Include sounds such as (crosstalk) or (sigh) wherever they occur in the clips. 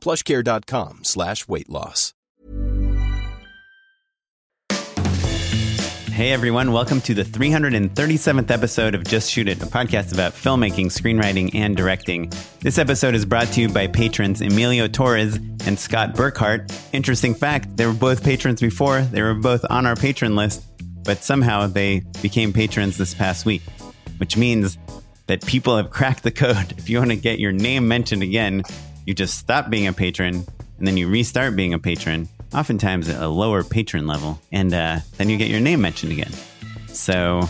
plushcare.com slash weight loss. Hey everyone, welcome to the 337th episode of Just Shoot It, a podcast about filmmaking, screenwriting, and directing. This episode is brought to you by patrons Emilio Torres and Scott Burkhart. Interesting fact, they were both patrons before, they were both on our patron list, but somehow they became patrons this past week, which means that people have cracked the code. (laughs) If you want to get your name mentioned again, you just stop being a patron and then you restart being a patron, oftentimes at a lower patron level, and uh, then you get your name mentioned again. So,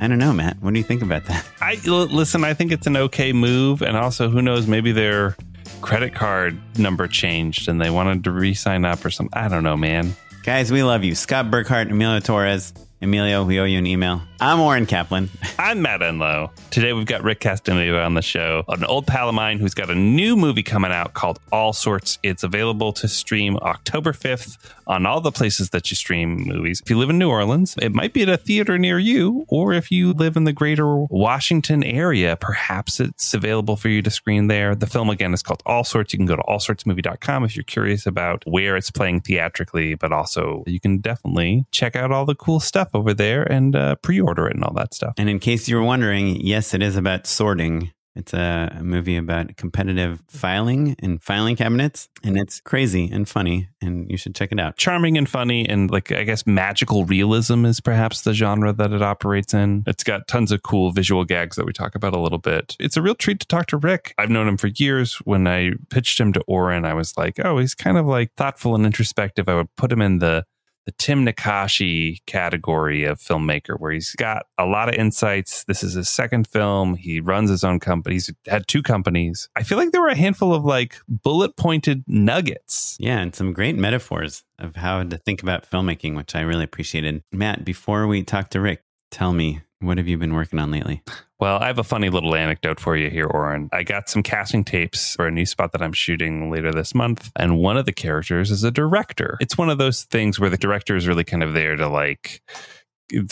I don't know, Matt. What do you think about that? (laughs) I l- listen. I think it's an okay move, and also who knows? Maybe their credit card number changed and they wanted to re-sign up or something. I don't know, man. Guys, we love you. Scott Burkhart, Emilio Torres. Emilio, we owe you an email. I'm Oren Kaplan. (laughs) I'm Matt Enlow. Today we've got Rick Castaneda on the show, an old pal of mine who's got a new movie coming out called All Sorts. It's available to stream October 5th on all the places that you stream movies. If you live in New Orleans, it might be at a theater near you, or if you live in the greater Washington area, perhaps it's available for you to screen there. The film again is called All Sorts. You can go to allsortsmovie.com if you're curious about where it's playing theatrically, but also you can definitely check out all the cool stuff over there and uh, pre-order it and all that stuff. And in case you were wondering, yes, it is about sorting. It's a movie about competitive filing and filing cabinets, and it's crazy and funny, and you should check it out. Charming and funny, and like I guess magical realism is perhaps the genre that it operates in. It's got tons of cool visual gags that we talk about a little bit. It's a real treat to talk to Rick. I've known him for years. When I pitched him to Oren, I was like, oh, he's kind of like thoughtful and introspective. I would put him in the the Tim Nackashi category of filmmaker, where he's got a lot of insights. This is his second film. He runs his own company. He's had two companies. I feel like there were a handful of like bullet pointed nuggets. Yeah, and some great metaphors of how to think about filmmaking, which I really appreciated. Matt, before we talk to Rick, tell me, what have you been working on lately? Well, I have a funny little anecdote for you here, Oren. I got some casting tapes for a new spot that I'm shooting later this month, and one of the characters is a director. It's one of those things where the director is really kind of there to like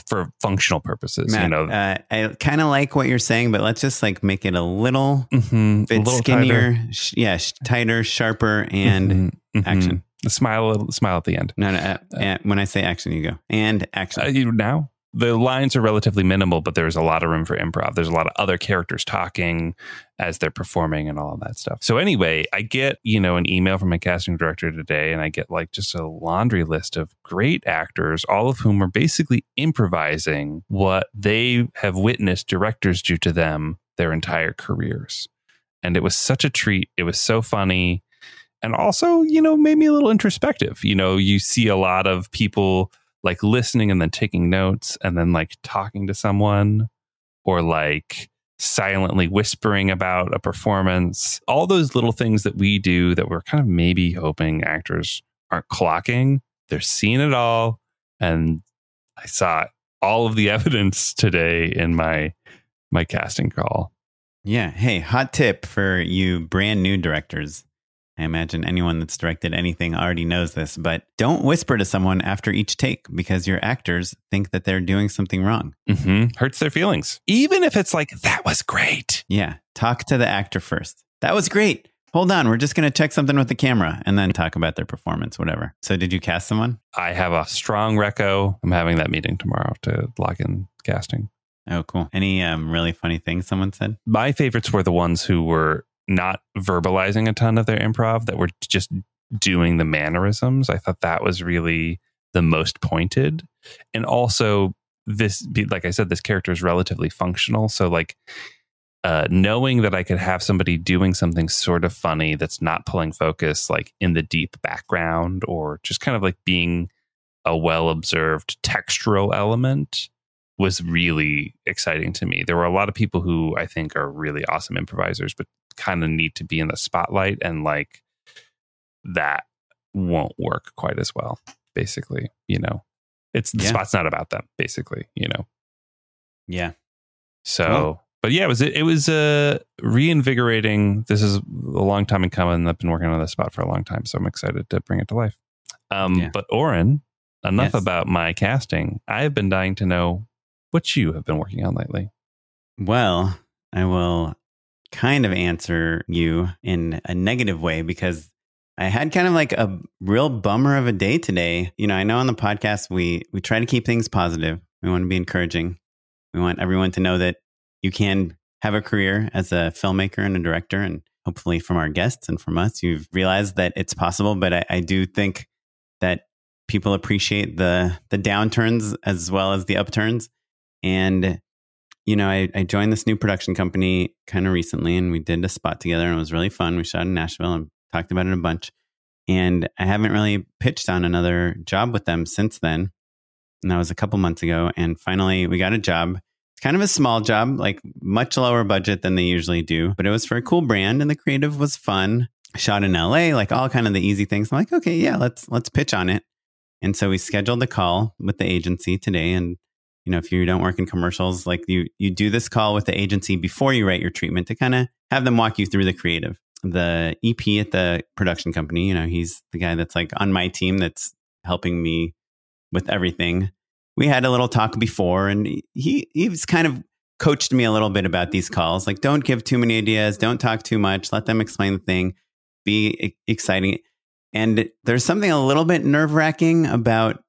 for functional purposes. Matt, you know, uh, I kind of like what you're saying, but let's just like make it a little Mhm, a bit little skinnier, sh- yeah, sh- tighter, sharper, and Mhm, mhm. action. Smile, smile at the end. No, no. Uh, uh, when I say action, you go and action. Uh, you now the lines are relatively minimal, but there's a lot of room for improv. There's a lot of other characters talking as they're performing and all of that stuff. So anyway, I get, you know, an email from my casting director today and I get like just a laundry list of great actors, all of whom are basically improvising what they have witnessed directors do to them their entire careers. And it was such a treat. It was so funny. And also, you know, made me a little introspective. You know, you see a lot of people like listening and then taking notes and then like talking to someone or like silently whispering about a performance. All those little things that we do that we're kind of maybe hoping actors aren't clocking. They're seeing it all. And I saw all of the (laughs) evidence today in my my casting call. Yeah. Hey, hot tip for you brand new directors. I imagine anyone that's directed anything already knows this, but don't whisper to someone after each take because your actors think that they're doing something wrong. Mm-hmm. Hurts their feelings. Even if it's like, that was great. Yeah. Talk to the actor first. That was great. Hold on. We're just going to check something with the camera and then talk about their performance, whatever. So, did you cast someone? I have a strong reco. I'm having that meeting tomorrow to lock in casting. Oh, cool. Any um, really funny things someone said? My favorites were the ones who were not verbalizing a ton of their improv, that were just doing the mannerisms. I thought that was really the most pointed. And also, this, like I said, this character is relatively functional. So, like, uh, knowing that I could have somebody doing something sort of funny that's not pulling focus, like in the deep background, or just kind of like being a well observed textural element was really exciting to me. There were a lot of people who I think are really awesome improvisers, but kind of need to be in the spotlight, and like that won't work quite as well. Basically, you know, it's the yeah. spot's not about them. Basically, you know. Yeah. So, but yeah, it was it was uh, reinvigorating. This is a long time in coming. I've been working on this spot for a long time, so I'm excited to bring it to life. Um, yeah. But Oren, enough yes. about my casting. I've been dying to know what you have been working on lately. Well, I will kind of answer you in a negative way because I had kind of like a real bummer of a day today. You know, I know on the podcast we we try to keep things positive. We want to be encouraging. We want everyone to know that you can have a career as a filmmaker and a director and hopefully from our guests and from us you've realized that it's possible but I, I do think that people appreciate the the downturns as well as the upturns and you know, I, I joined this new production company kind of recently and we did a spot together and it was really fun. We shot in Nashville and talked about it a bunch. And I haven't really pitched on another job with them since then. And that was a couple months ago. And finally, we got a job. It's kind of a small job, like much lower budget than they usually do, but it was for a cool brand and the creative was fun. Shot in LA, like all kind of the easy things. I'm like, okay, yeah, let's let's pitch on it. And so we scheduled the call with the agency today and you know, if you don't work in commercials, like you you do this call with the agency before you write your treatment to kind of have them walk you through the creative. The EP at the production company, you know, he's the guy that's like on my team that's helping me with everything. We had a little talk before and he he's kind of coached me a little bit about these calls. Like don't give too many ideas, don't talk too much, let them explain the thing, be exciting. And there's something a little bit nerve-wracking about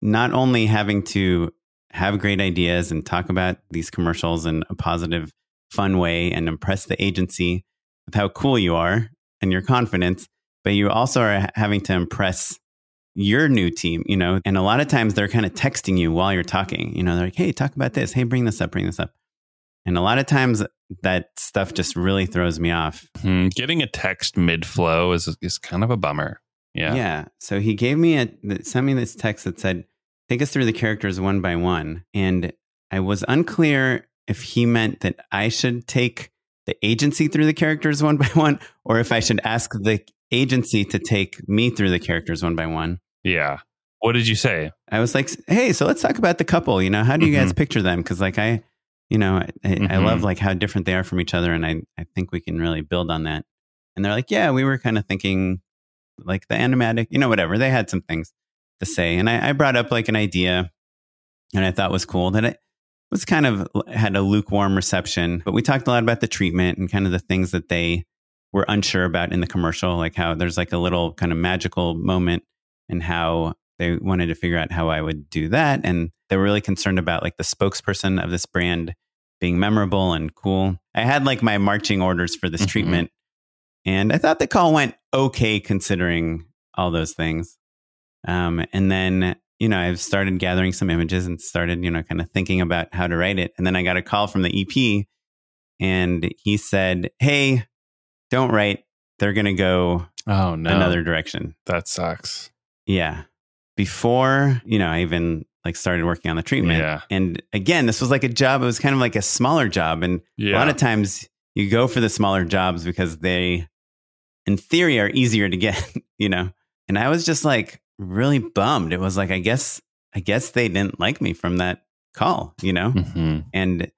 not only having to have great ideas and talk about these commercials in a positive, fun way and impress the agency with how cool you are and your confidence. But you also are having to impress your new team, you know, and a lot of times they're kind of texting you while you're talking. You know, they're like, hey, talk about this. Hey, bring this up, bring this up. And a lot of times that stuff just really throws me off. Hmm. Getting a text mid flow is, is kind of a bummer. Yeah. Yeah. So he gave me a, sent me this text that said, take us through the characters one by one. And I was unclear if he meant that I should take the agency through the characters one (laughs) by one, or if I should ask the agency to take me through the characters one by one. Yeah. What did you say? I was like, hey, so let's talk about the couple. You know, how do you mm-hmm. guys picture them? Because, like, I, you know, I, mm-hmm. I, love like how different they are from each other. And I, I think we can really build on that. And they're like, yeah, we were kind of thinking like the animatic, you know, whatever. They had some things to say. And I, I brought up like an idea and I thought was cool that it was kind of had a lukewarm reception. But we talked a lot about the treatment and kind of the things that they were unsure about in the commercial, like how there's like a little kind of magical moment and how they wanted to figure out how I would do that. And they were really concerned about like the spokesperson of this brand being memorable and cool. I had like my marching orders for this mm-hmm. treatment. And I thought the call went okay considering all those things. Um, and then, you know, I've started gathering some images and started, you know, kind of thinking about how to write it. And then I got a call from the EP and he said, Hey, don't write. They're going to go oh, no. another direction. That sucks. Yeah. Before, you know, I even like started working on the treatment. Yeah. And again, this was like a job. It was kind of like a smaller job. And yeah. a lot of times you go for the smaller jobs because they, in theory, are easier to get, (laughs) you know? And I was just like, really bummed. It was like, I guess, I guess they didn't like me from that call, you know? Mm-hmm. And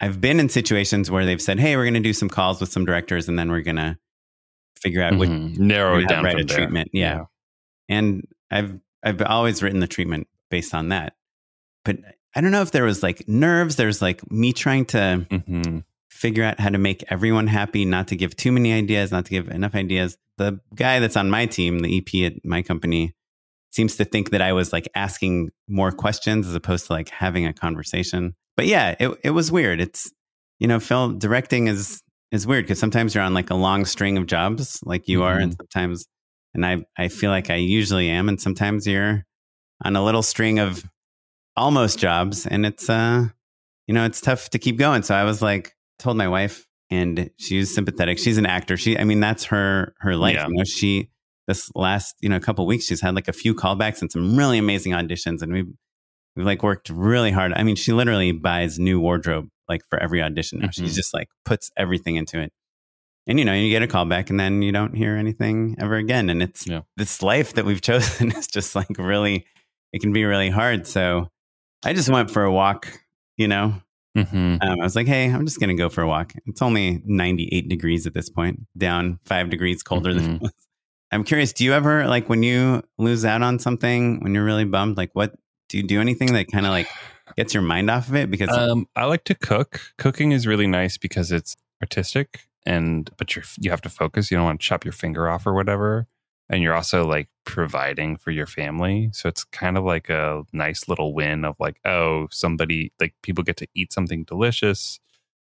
I've been in situations where they've said, Hey, we're going to do some calls with some directors and then we're going to figure out mm-hmm. which narrow it down write a there. treatment. Yeah. yeah. And I've, I've always written the treatment based on that. But I don't know if there was like nerves. There's like me trying to mm-hmm. figure out how to make everyone happy, not to give too many ideas, not to give enough ideas. The guy that's on my team, the EP at my company, seems to think that I was like asking more questions as opposed to like having a conversation. But yeah, it it was weird. It's you know, film directing is is weird because sometimes you're on like a long string of jobs like you mm-hmm. are and mm-hmm. sometimes and I I feel like I usually am and sometimes you're on a little string of almost jobs, and it's uh, you know, it's tough to keep going. So I was like, told my wife, and she's sympathetic. She's an actor. She, I mean, that's her her life. Yeah. You know, she this last you know couple weeks, she's had like a few callbacks and some really amazing auditions, and we've we've like worked really hard. I mean, she literally buys new wardrobe like for every audition now. Mhm. She's just like puts everything into it. And you know, you get a callback and then you don't hear anything ever again. And it's Yeah. this life that we've (laughs) chosen is just like really it can be really hard. So I just went for a walk, you know. hmm Um, I was like, hey, I'm just gonna go for a walk. It's only 98 degrees at this point, down five degrees colder than it was. I'm curious, do you ever like when you lose out on something, when you're really bummed, like what do you do anything that kind of like gets your mind off of it? Because Um, I like to cook. Cooking is really nice because it's artistic, and but you're you have to focus. You don't want to chop your finger off or whatever, and you're also like providing for your family. So it's kind of like a nice little win of like, oh, somebody like people get to eat something delicious.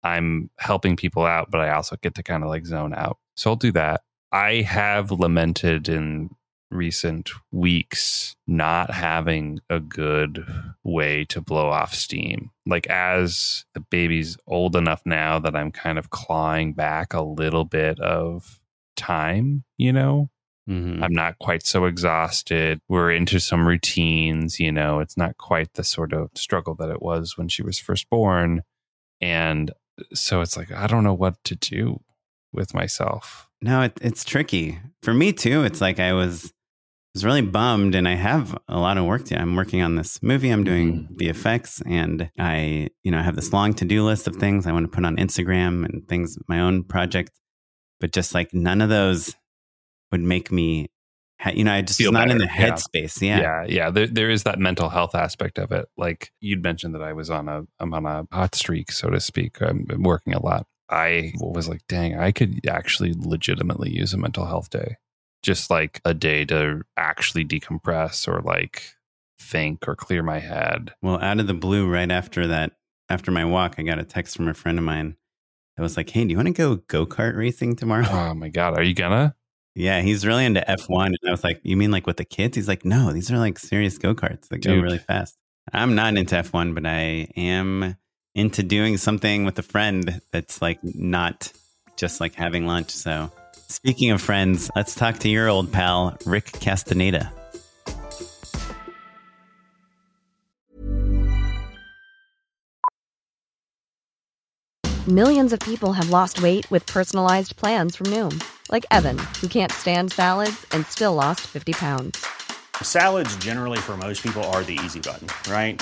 I'm helping people out, but I also get to kind of like zone out. So I'll do that. I have lamented in recent weeks not having a good way to blow off steam. Like as the baby's old enough now that I'm kind of clawing back a little bit of time, you know? Mhm. I'm not quite so exhausted. We're into some routines, you know, it's not quite the sort of struggle that it was when she was first born. And so it's like, I don't know what to do with myself. No, it, it's tricky for me too. It's like I was was really bummed, and I have a lot of work to. I'm working on this movie. I'm doing mm-hmm. the effects, and I, you know, have this long to do list of things I want to put on Instagram and things, my own project. But just like none of those would make me, you know, I just Feel not in the better, yeah. headspace. Yeah. yeah yeah there, there is that mental health aspect of it like you'd mentioned that i was on a i'm on a hot streak so to speak I'm working a lot i was like dang i could actually legitimately use a mental health day just like a day to actually decompress or like think or clear my head Well, out of the blue, right after that, after my walk, I got a text from a friend of mine. that was like, "Hey, do you want to go go kart racing tomorrow?" oh my god are you gonna Yeah, he's really into F1. And I was like, You mean like with the kids? He's like, No, these are like serious go karts that go really fast. I'm not into F1, but I am into doing something with a friend that's like not just like having lunch. So, speaking of friends, let's talk to your old pal, Rick Castaneda. Millions of people have lost weight with personalized plans from Noom, like Evan, who can't stand salads and still lost 50 pounds. Salads, generally, for most people, are the easy button, right?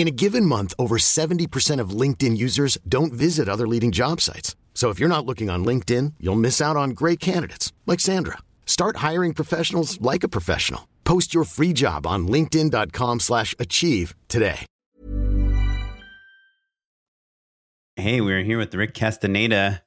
In a given month, over 70% of LinkedIn users don't visit other leading job sites. So if you're not looking on LinkedIn, you'll miss out on great candidates like Sandra. Start hiring professionals like a professional. Post your free job on linkedin.com/achieve slash achieve today. Hey, we're here with Rick Castaneda.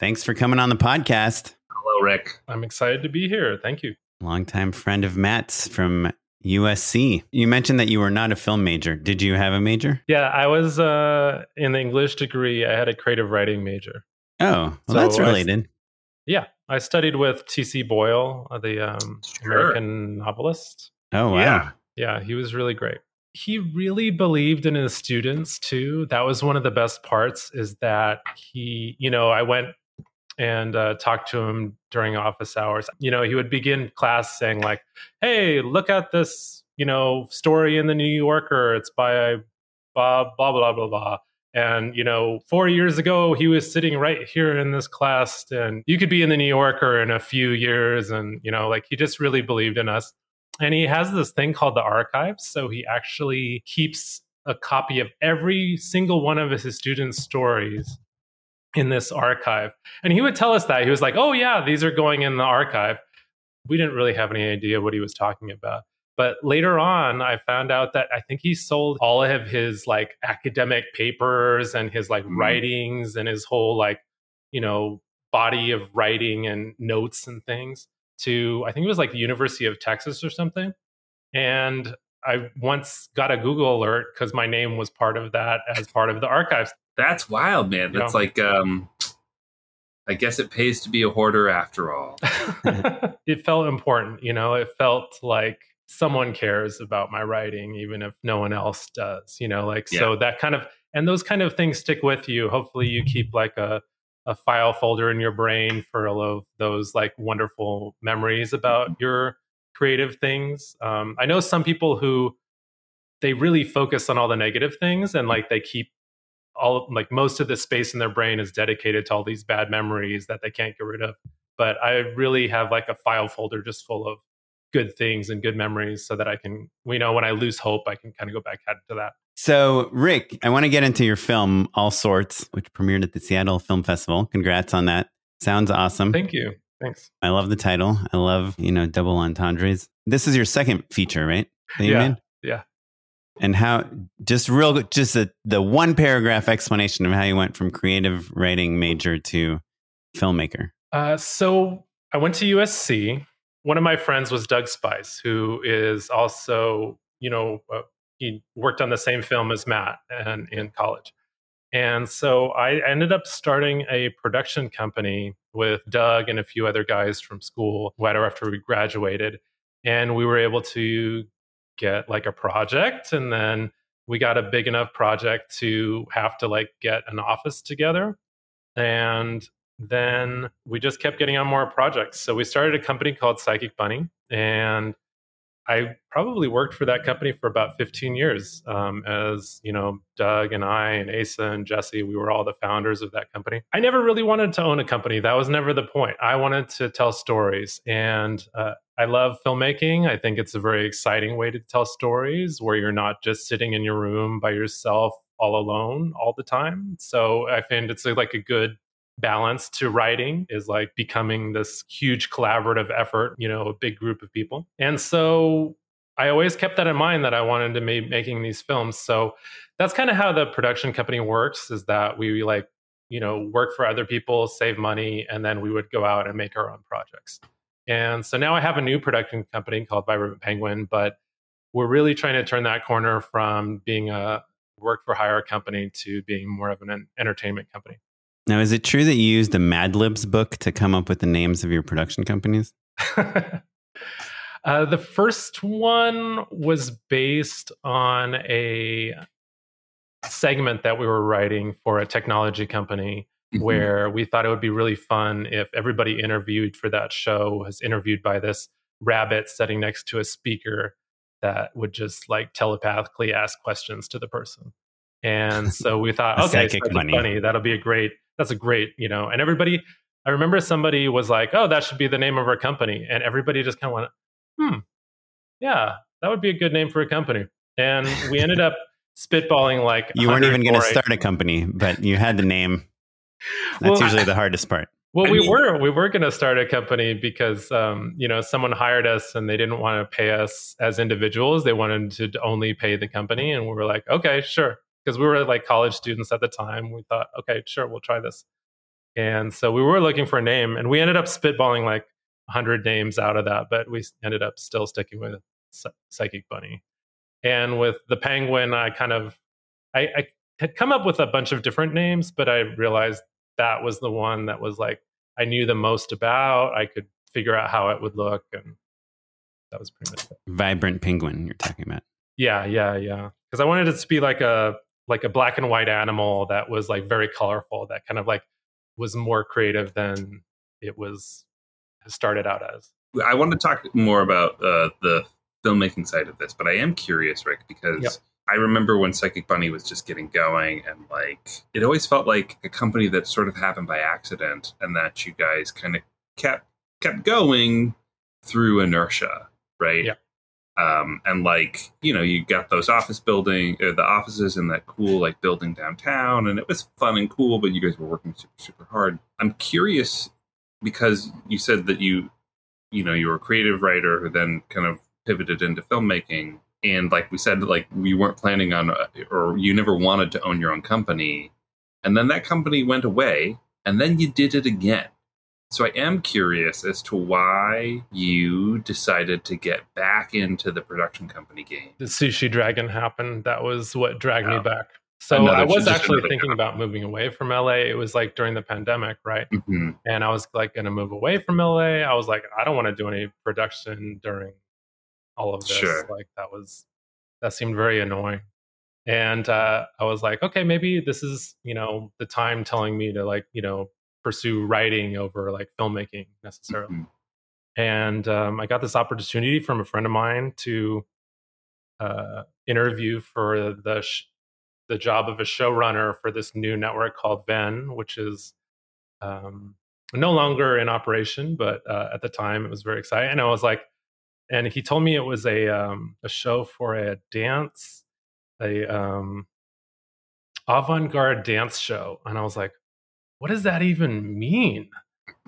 Thanks for coming on the podcast. Hello, Rick. I'm excited to be here. Thank you. Longtime friend of Matt's from USC. You mentioned that you were not a film major. Did you have a major? Yeah, I was uh, in the English degree. I had a creative writing major. Oh, well, So that's I- related. Yeah, I studied with T.C. Boyle, uh, the um, Sure. American novelist. Oh, wow. Yeah. Yeah, he was really great. He really believed in his students too. That was one of the best parts is that he, you know, I went and uh, talked to him during office hours. You know, he would begin class saying like, "Hey, look at this, you know, story in the New Yorker. It's by Bob blah blah blah blah." And you know, four years ago, he was sitting right here in this class, and you could be in the New Yorker in a few years. And you know, like he just really believed in us and he has this thing called the archives so he actually keeps a copy of every single one of his students stories in this archive and he would tell us that he was like oh yeah these are going in the archive we didn't really have any idea what he was talking about but later on i found out that i think he sold all of his like academic papers and his like Mhm. writings and his whole like you know body of writing and notes and things to I think it was like the University of Texas or something. And I once got a Google alert because my name was part of that as part of the archives. That's wild, man. That's Yeah. like, um, I guess it pays to be a hoarder after all. (laughs) (laughs) it felt important, you know, it felt like someone cares about my writing, even if no one else does, you know, like so that kind of and those kind of things stick with you. Hopefully you keep like a a file folder in your brain for all of those like wonderful memories about your creative things. Um, I know some people who they really focus on all the negative things and like they keep all like most of the space in their brain is dedicated to all these bad memories that they can't get rid of but I really have like a file folder just full of good things and good memories so that I can, you know, when I lose hope, I can kind of go back to that. So, Rick, I want to get into your film, All Sorts, which premiered at the Seattle Film Festival. Congrats on that. Sounds awesome. Thank you. Thanks. I love the title. I love, you know, double entendres. This is your second feature, right? You Yeah. Yeah. And how, just real, just a, the one paragraph explanation of how you went from creative writing major to filmmaker. Uh, so I went to USC. One of my friends was Doug Spice, who is also, you know, uh, he worked on the same film as Matt and in college. And so I ended up starting a production company with Doug and a few other guys from school right after we graduated. And we were able to get like a project. And then we got a big enough project to have to like get an office together. And then we just kept getting on more projects. So we started a company called Psychic Bunny, and I probably worked for that company for about 15 years. Um, as you know, Doug and I and Asa and Jesse, we were all the founders of that company. I never really wanted to own a company. That was never the point. I wanted to tell stories, and uh, I love filmmaking. I think it's a very exciting way to tell stories where you're not just sitting in your room by yourself all alone all the time. So I find it's like a good balance to writing is like becoming this huge collaborative effort, you know, a big group of people. And so I always kept that in mind that I wanted to be making these films. So that's kind of how the production company works is that we like, you know, work for other people, save money, and then we would go out and make our own projects. And so now I have a new production company called Vibrant Penguin, but we're really trying to turn that corner from being a work for hire company to being more of an entertainment company. Now, is it true that you used a Mad Libs book to come up with the names of your production companies? (laughs) uh, the first one was based on a segment that we were writing for a technology company Mhm. where we thought it would be really fun if everybody interviewed for that show was interviewed by this rabbit sitting next to a speaker that would just like telepathically ask questions to the person. And (laughs) so we thought, okay, psychic Psychic bunny. bunny, that'll be a great, that's a great, you know, and everybody, I remember somebody was like, oh, that should be the name of our company. And everybody just kind of went, hmm, yeah, that would be a good name for a company. And we ended up spitballing like You weren't even going to start a company, but you had the name. That's Well- usually the hardest part. Well, I we mean- were we were going to start a company because um, you know someone hired us and they didn't want to pay us as individuals. They wanted to only pay the company, and we were like, okay, sure, because we were like college students at the time. We thought, okay, sure, we'll try this. And so we were looking for a name, and we ended up spitballing like hundred names out of that, but we ended up still sticking with Psychic Bunny. And with the Penguin, I kind of I, I had come up with a bunch of different names, but I realized that was the one that was like I knew the most about. I could figure out how it would look, and that was pretty much it. Vibrant penguin you're talking about. Yeah, yeah, yeah. Because I wanted it to be like a like a black and white animal that was like very colorful. That kind of like was more creative than it was started out as. I want to talk more about uh, the filmmaking side of this, but I am curious, Rick, because Yep. I remember when Psychic Bunny was just getting going, and like it always felt like a company that sort of happened by accident, and that you guys kind of kept kept going through inertia, right? Yeah. Um, and like you know, you got those office building, uh, the offices in that cool like building downtown, and it was fun and cool. But you guys were working super super hard. I'm curious because you said that you you know you were a creative writer who then kind of pivoted into filmmaking and like we said like we weren't planning on uh, or you never wanted to own your own company and then that company went away and then you did it again so i am curious as to why you decided to get back into the production company game The Sushi Dragon happened. That was what dragged me back. So Another- I was actually thinking about moving away from LA. It was like during the pandemic, right? Mhm. and I was like going to move away from LA. I was like, I don't want to do any production during all of this. Sure. Like that was that seemed very annoying. And uh, I was like, okay, maybe this is you know the time telling me to like you know pursue writing over like filmmaking necessarily. Mhm. And um, I got this opportunity from a friend of mine to uh, interview for the sh- the job of a showrunner for this new network called VENN, which is um, no longer in operation, but uh, at the time it was very exciting. And I was like, and he told me it was a um, a show for a dance, a um, avant garde dance show, and I was like, what does that even mean?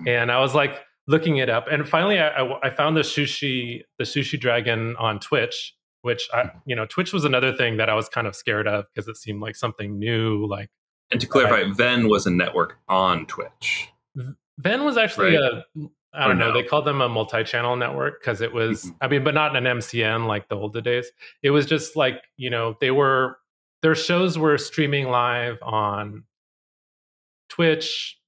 And I was like looking it up, and finally I, I, I found the sushi the sushi dragon on Twitch, which I you know Twitch was another thing that I was kind of scared of because it seemed like something new, like and to clarify VENN was a network on twitch VENN was actually Right. a I don't know. no? They called them a multi-channel network because it was. Mhm. I mean, but not an MCN like the older days. It was just like you know they were their shows were streaming live on Twitch,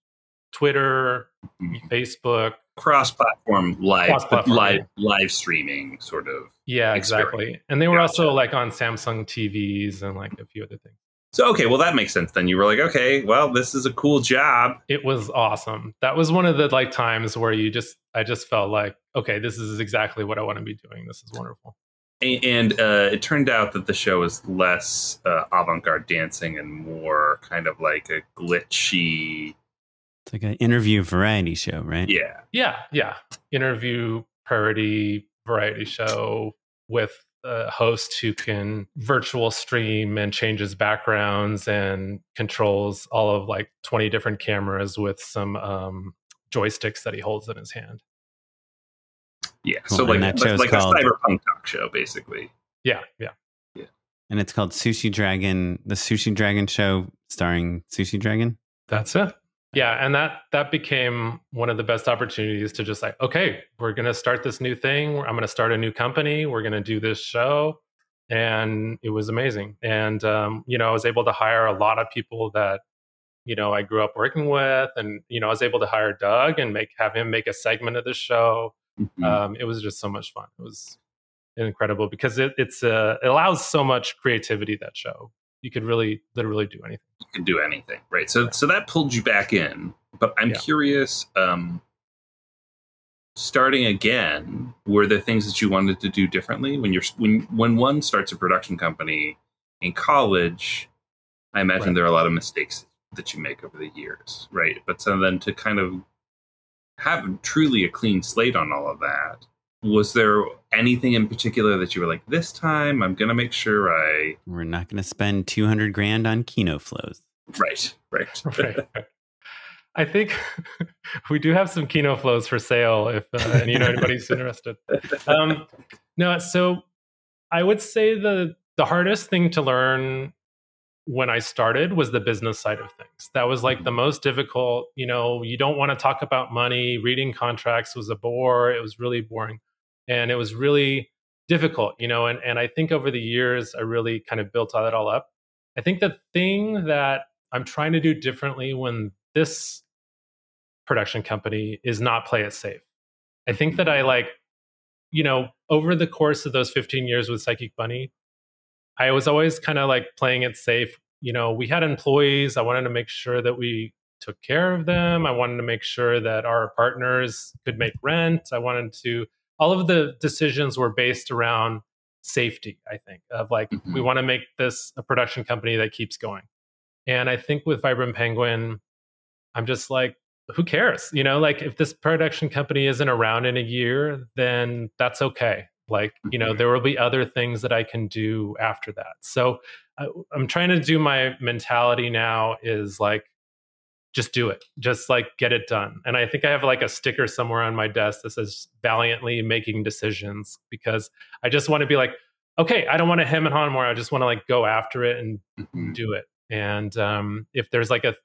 Twitter, Mhm. Facebook. cross-platform live Cross-platform, live live streaming sort of Yeah, Experience. exactly. And they were Gotcha. also like on Samsung TVs and like a few other things. so okay well that makes sense then you were like okay well this is a cool job It was awesome. That was one of the like times where you just I just felt like okay, this is exactly what I want to be doing. This is wonderful. A- and uh, it turned out that the show was less uh, avant-garde dancing and more kind of like a glitchy It's like an interview variety show, right? yeah Yeah, yeah. Interview parody variety show with a host who can virtual stream and changes backgrounds and controls all of like 20 different cameras with some um, joysticks that he holds in his hand. Yeah Cool. so like that like, show's like called- a cyberpunk talk show basically Yeah. Yeah, yeah. And it's called Sushi Dragon, the Sushi Dragon show starring Sushi Dragon. That's it. Yeah, and that that became one of the best opportunities to just like, okay, we're gonna start this new thing. I'm gonna start a new company. We're gonna do this show, and it was amazing. And um, you know, I was able to hire a lot of people that you know I grew up working with, and you know, I was able to hire Doug and make have him make a segment of the show. Mhm. Um, it was just so much fun. It was incredible because it, it's uh, it allows so much creativity. That show, you could really literally do anything. you can do anything right so so that pulled you back in but i'm Yeah. curious um starting again were there things that you wanted to do differently when you're when when one starts a production company in college i imagine Right. there are a lot of mistakes that you make over the years right but so then to kind of have truly a clean slate on all of that was there anything in particular that you were like this time i'm gonna make sure i We're not going to spend 200 grand on Kino flows. right right (laughs) right. I think (laughs) we do have some Kino flows for sale if uh, you know anybody's (laughs) interested. Um, no, so I would say the the hardest thing to learn when I started was the business side of things. That was like the mm-hmm. most difficult. You know, you don't want to talk about money. Reading contracts was a bore. It was really boring, and it was really difficult. You know, and and I think over the years I really kind of built all that all up. I think the thing that I'm trying to do differently when this production company is not play it safe. I think that I like, you know, over the course of those 15 years with Psychic Bunny, I was always kind of like playing it safe. You know, we had employees. I wanted to make sure that we took care of them. I wanted to make sure that our partners could make rent. I wanted to, all of the decisions were based around safety, I think, of like, mm-hmm. we want to make this a production company that keeps going. And I think with Vibrant Penguin, I'm just like, who cares? You know, like if this production company isn't around in a year, then that's okay. Like, you know, mm-hmm. there will be other things that I can do after that. So I, I'm trying to do my mentality now is like, just do it. Just like get it done. And I think I have like a sticker somewhere on my desk that says valiantly making decisions because I just want to be like, okay, I don't want to hem and haw anymore. I just want to like go after it and mm-hmm. do it. And um, if there's like a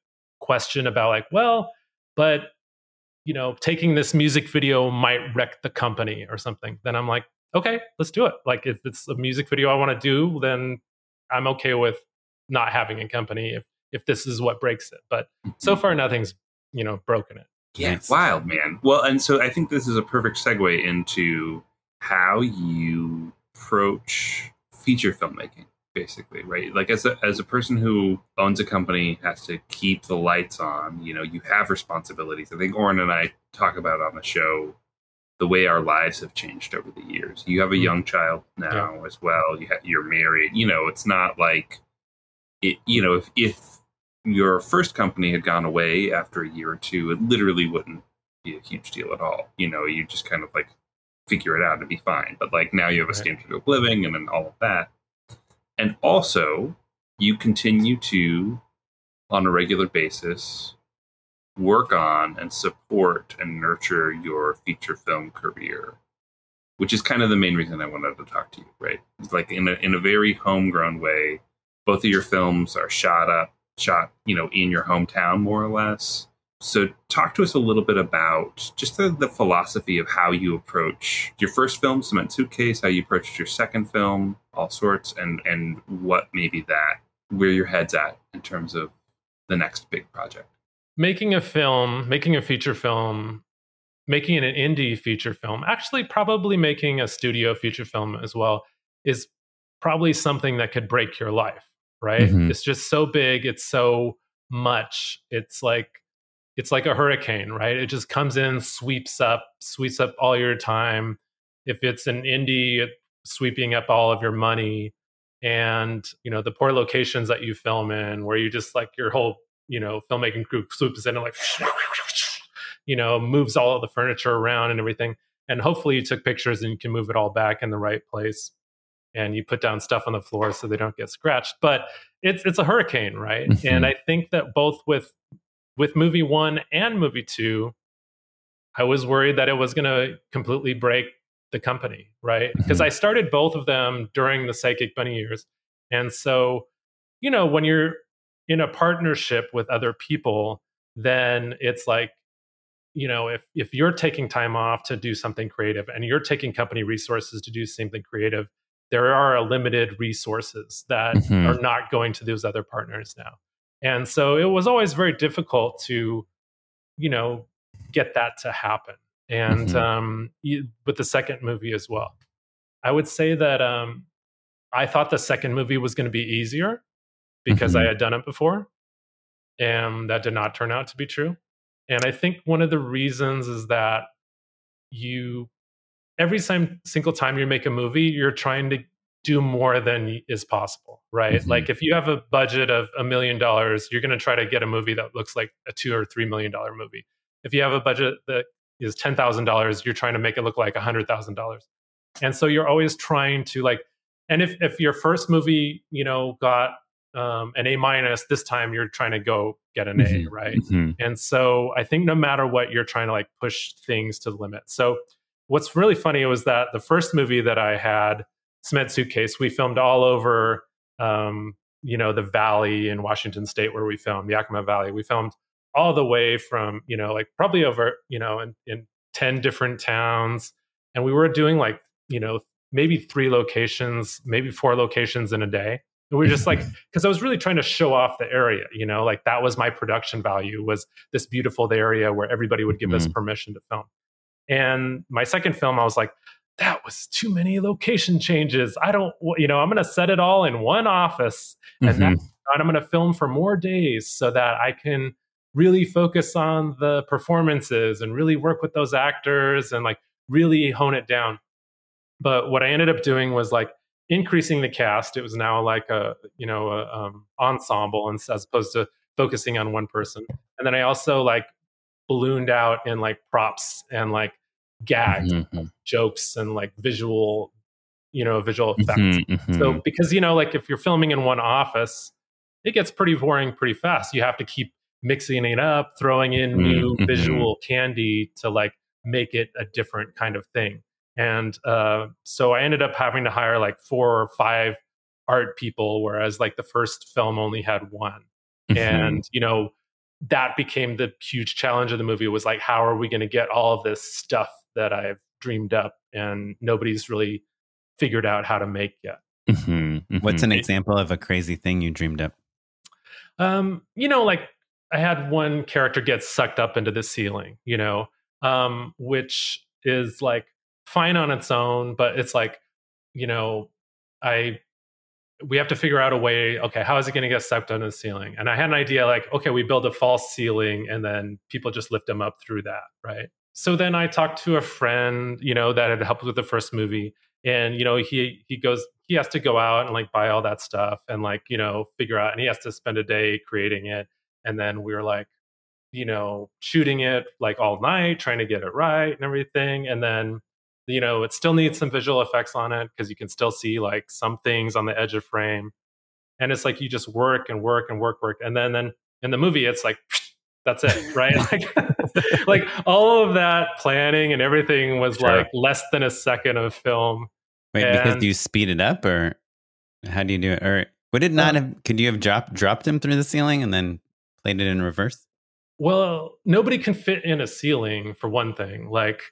question about like, well, but you know, taking this music video might wreck the company or something, then I'm like, okay, let's do it. Like if it's a music video I want to do, then I'm okay with not having a company if if this is what breaks it. But so mm-hmm. far nothing's, you know, broken it. Yeah, it's wild, man. Well, and so I think this is a perfect segue into how you approach feature filmmaking basically right like as a as a person who owns a company has to keep the lights on you know you have responsibilities i think oren and i talk about on the show the way our lives have changed over the years. You have a mm-hmm. young child now yeah. as well. You ha- you're married. You know it's not like it you know if if your first company had gone away after a year or two it literally wouldn't be a huge deal at all. You know you just kind of like figure it out and be fine. But like now you have a standard of living and then all of that. And also, you continue to, on a regular basis, work on and support and nurture your feature film career, which is kind of the main reason I wanted to talk to you, right? Like in a, in a very homegrown way, both of your films are shot up, shot, you know, in your hometown more or less. So, talk to us a little bit about just the, the, philosophy of how you approach your first film, Cement Suitcase, how you approached your second film, all sorts, and and what maybe that where your head's at in terms of the next big project. Making a film, making a feature film, making an indie feature film, actually probably making a studio feature film as well is probably something that could break your life, right? Mm-hmm. It's just so big, it's so much. It's like it's like a hurricane, right? It just comes in, sweeps up, sweeps up all your time. If it's an indie, sweeping up all of your money and you know the poor locations that you film in where you just like your whole you know filmmaking crew swoops in and like (laughs) you know moves all of the furniture around and everything and hopefully you took pictures and you can move it all back in the right place and you put down stuff on the floor so they don't get scratched but it's it's a hurricane right mm-hmm. and i think that both with with movie one and movie two, I was worried that it was going to completely break the company, right? Because mm-hmm. I started both of them during the Psychic Bunny years. And so, you know, when you're in a partnership with other people, then it's like, you know, if if you're taking time off to do something creative and you're taking company resources to do something creative, there are a limited resources that mm-hmm. are not going to those other partners now. And so it was always very difficult to, you know, get that to happen. And mm-hmm. um, with the second movie as well, I would say that um, I thought the second movie was going to be easier because mm-hmm. I had done it before. And that did not turn out to be true. And I think one of the reasons is that you, every time, single time you make a movie, you're trying to do more than is possible, right? Mm-hmm. Like if you have a budget of a million dollars, you're going to try to get a movie that looks like a two or three million dollar movie. If you have a budget that is ten thousand dollars, you're trying to make it look like a hundred thousand dollars. And so you're always trying to like, and if if your first movie, you know, got um, an A minus, this time you're trying to go get an Mhm. A, right? Mhm. And so I think no matter what, you're trying to like push things to the limit. So what's really funny was that the first movie that I had, Cement Suitcase, we filmed all over, um, you know, the valley in Washington State where we filmed, the Yakima Valley. We filmed all the way from, you know, like probably over, you know, in, in 10 different towns. And we were doing like, you know, maybe three locations, maybe four locations in a day. And we were just like, because I was really trying to show off the area, you know, like that was my production value was this beautiful area where everybody would give us permission to film. And my second film, I was like, that was too many location changes. I don't, you know, I'm going to set it all in one office and Mhm. and I'm going to film for more days so that I can really focus on the performances and really work with those actors and like really hone it down. But what I ended up doing was like increasing the cast. It was now like a you know a, um, ensemble, and as opposed to focusing on one person. And then I also like ballooned out in like props and like gags, Mhm. jokes, and like visual, you know, visual effects. Mhm, mhm. So because you know, like if you're filming in one office, it gets pretty boring pretty fast. You have to keep mixing it up, throwing in new Mhm. visual candy to like make it a different kind of thing. And uh, so I ended up having to hire like four or five art people, whereas like the first film only had one. Mhm. And you know that became the huge challenge of the movie was like, how are we going to get all of this stuff that I've dreamed up and nobody's really figured out how to make yet. Mhm, What's mhm. an example of a crazy thing you dreamed up? Um, you know, like I had one character get sucked up into the ceiling, you know, um, which is like fine on its own, but it's like, you know, I we have to figure out a way, okay, how is it going to get sucked into the ceiling? And I had an idea like, okay, we build a false ceiling and then people just lift them up through that, right? So then I talked to a friend, you know, that had helped with the first movie and you know he he goes he has to go out and like buy all that stuff and like you know figure out and he has to spend a day creating it and then we were like you know shooting it like all night trying to get it right and everything and then you know it still needs some visual effects on it because you can still see like some things on the edge of frame and it's like you just work and work and work work and then then in the movie it's like (laughs) that's it right (laughs) like (laughs) like all of that planning and everything was Sure. like less than a second of film Wait, because you speed it up, or how do you do it? Or would it not uh have? Could you have dropped dropped him through the ceiling and then played it in reverse? Well, nobody can fit in a ceiling for one thing. Like,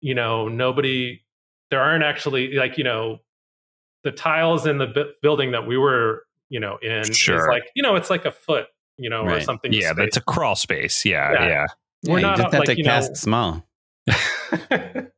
you know, nobody, there aren't actually, like, you know, the tiles in the bu- building that we were, you know, in is like, you know, it's like a foot, you know, or something. Yeah, that's a crawl space. Yeah, Yeah. yeah. We're yeah, not you just have like, to you know- cast small. (laughs)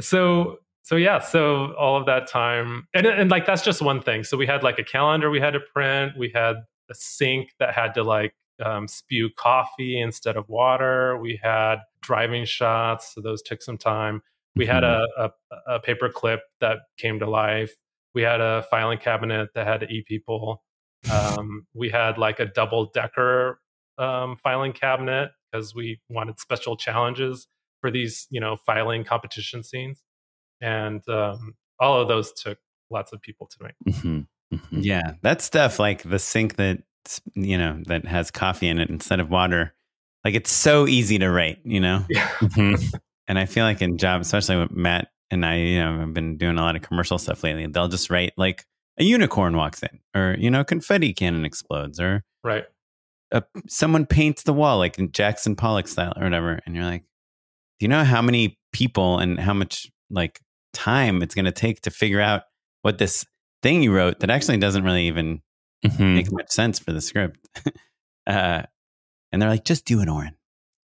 so so yeah so all of that time and and like that's just one thing so we had like a calendar we had to print we had a sink that had to like um, spew coffee instead of water. We had driving shots so those took some time. We had a, a, a paper clip that came to life. We had a filing cabinet that had to eat people. Um, we had like a double decker um, filing cabinet because we wanted special challenges for these you know filing competition scenes. And um, all of those took lots of people to make. Mhm, mhm. Yeah, that stuff like the sink that you know that has coffee in it instead of water. Like it's so easy to write, you know. Mhm. (laughs) And I feel like in jobs, especially with Matt and I, you know, i've been doing a lot of commercial stuff lately. They'll just write like a unicorn walks in, or you know, confetti cannon explodes, or right a, someone paints the wall like in Jackson Pollock style or whatever. And you're like, do you know how many people and how much like time it's going to take to figure out what this thing you wrote that actually doesn't really even Mhm. make much sense for the script? (laughs) uh, and they're like, just do an Oren.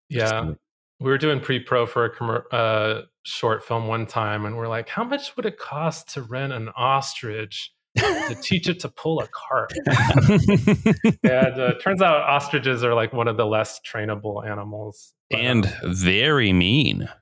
Yeah do we were doing pre-pro for a commer- uh, short film one time and we're like how much would it cost to rent an ostrich to teach it to pull a cart (laughs) and uh, turns out ostriches are like one of the less trainable animals But, and um, very mean. (laughs)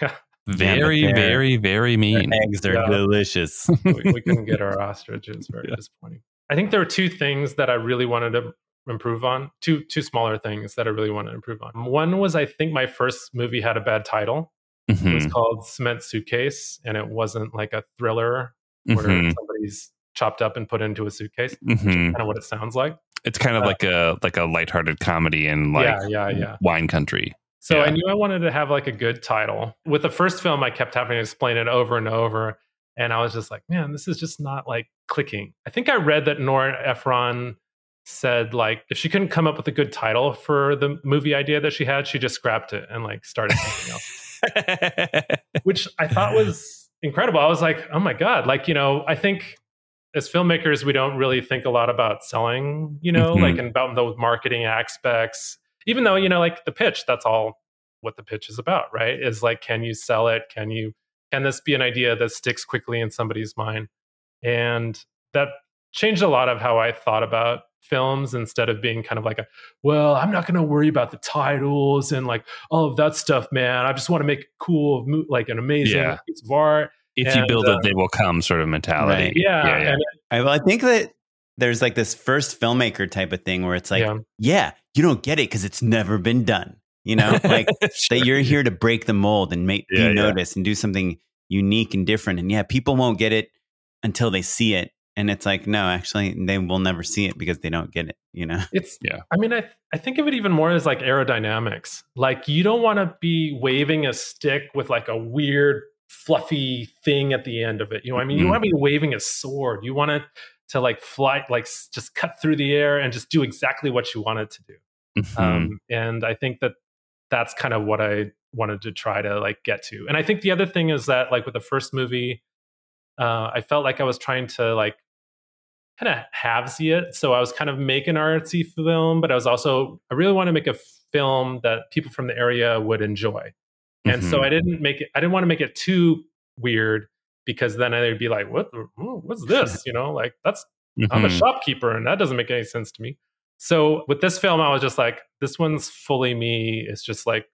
Yeah. Very, they're- very, very Their mean. eggs are Yeah. delicious. we, we couldn't get our ostriches. Very Yeah. disappointing. I think there were two things that I really wanted to improve on. Two two smaller things that I really wanted to improve on. One was I think my first movie had a bad title. It was Mhm, called Cement Suitcase, and it wasn't like a thriller where mhm. somebody's chopped up and put into a suitcase. Mhm. Kind of what it sounds like. It's kind of Uh, like a like a lighthearted comedy in like yeah, yeah, yeah. wine country. So I knew I wanted to have like a good title. With the first film, I kept having to explain it over and over. And I was just like, man, this is just not like clicking. I think I read that Nora Ephron said like if she couldn't come up with a good title for the movie idea that she had, she just scrapped it and like started something else. (laughs) Which I thought was incredible. I was like, oh my God. Like, you know, I think as filmmakers, we don't really think a lot about selling, you know, Mhm. like and about those marketing aspects. Even though, you know, like the pitch, that's all what the pitch is about, right? Is like, can you sell it? Can you can this be an idea that sticks quickly in somebody's mind? And that changed a lot of how I thought about films instead of being kind of like a, well, I'm not going to worry about the titles and like all of that stuff, man. I just want to make cool, like an amazing Yeah. piece of art. if you build uh, it, they will come sort of mentality. Right. Yeah, yeah, yeah. and I, well, I think that there's like this first filmmaker type of thing where it's like, Yeah. yeah, you don't get it because it's never been done. You know, like (laughs) that you're here to break the mold and make Yeah, be yeah. noticed and do something unique and different. And yeah, people won't get it until they see it. And it's like, no, actually, they will never see it because they don't get it. You know, It's Yeah. I mean, I I think of it even more as like aerodynamics. Like you don't want to be waving a stick with like a weird fluffy thing at the end of it. You know, I mean, you Mhm. want to be waving a sword. You want it to like fly, like just cut through the air and just do exactly what you want it to do. Mhm. Um, and I think that that's kind of what I wanted to try to like get to. And I think the other thing is that like with the first movie, uh, I felt like I was trying to like kind of halvesy it. So I was kind of making an artsy film, but I was also I really want to make a film that people from the area would enjoy. And so Mhm. I didn't make it. I didn't want to make it too weird because then they'd be like, "What? the- What's this?" (laughs) You know, like that's I'm a Mhm. shopkeeper, and that doesn't make any sense to me. So with this film, I was just like, "This one's fully me. It's just like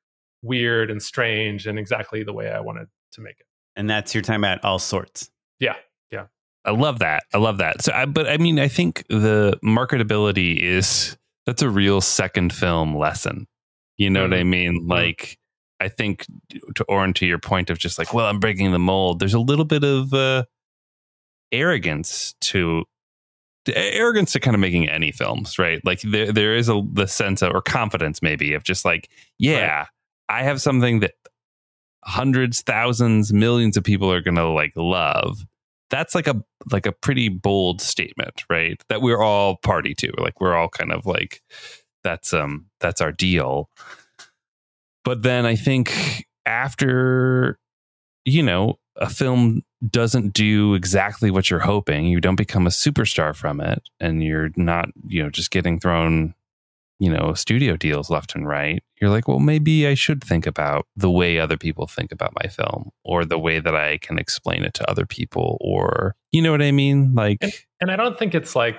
weird and strange, and exactly the way I wanted to make it." and that's your time at all sorts. Yeah, Yeah. I love that. I love that. So, I, but I mean, I think the marketability is that's a real second film lesson. You know what I mean? Like, I think to Oren, to your point of just like, well, I'm breaking the mold. There's a little bit of uh, arrogance to arrogance to kind of making any films, right? Like there, there is a the sense of or confidence maybe of just like, yeah, I have something that hundreds, thousands, millions of people are gonna like love. That's like a like a pretty bold statement, right? That we're all party to. Like we're all kind of like that's um that's our deal. But then I think after you know, a film doesn't do exactly what you're hoping, you don't become a superstar from it and you're not, you know, just getting thrown you know, studio deals left and right, you're like, well, maybe I should think about the way other people think about my film or the way that I can explain it to other people or, you know what I mean? Like, and, and I don't think it's like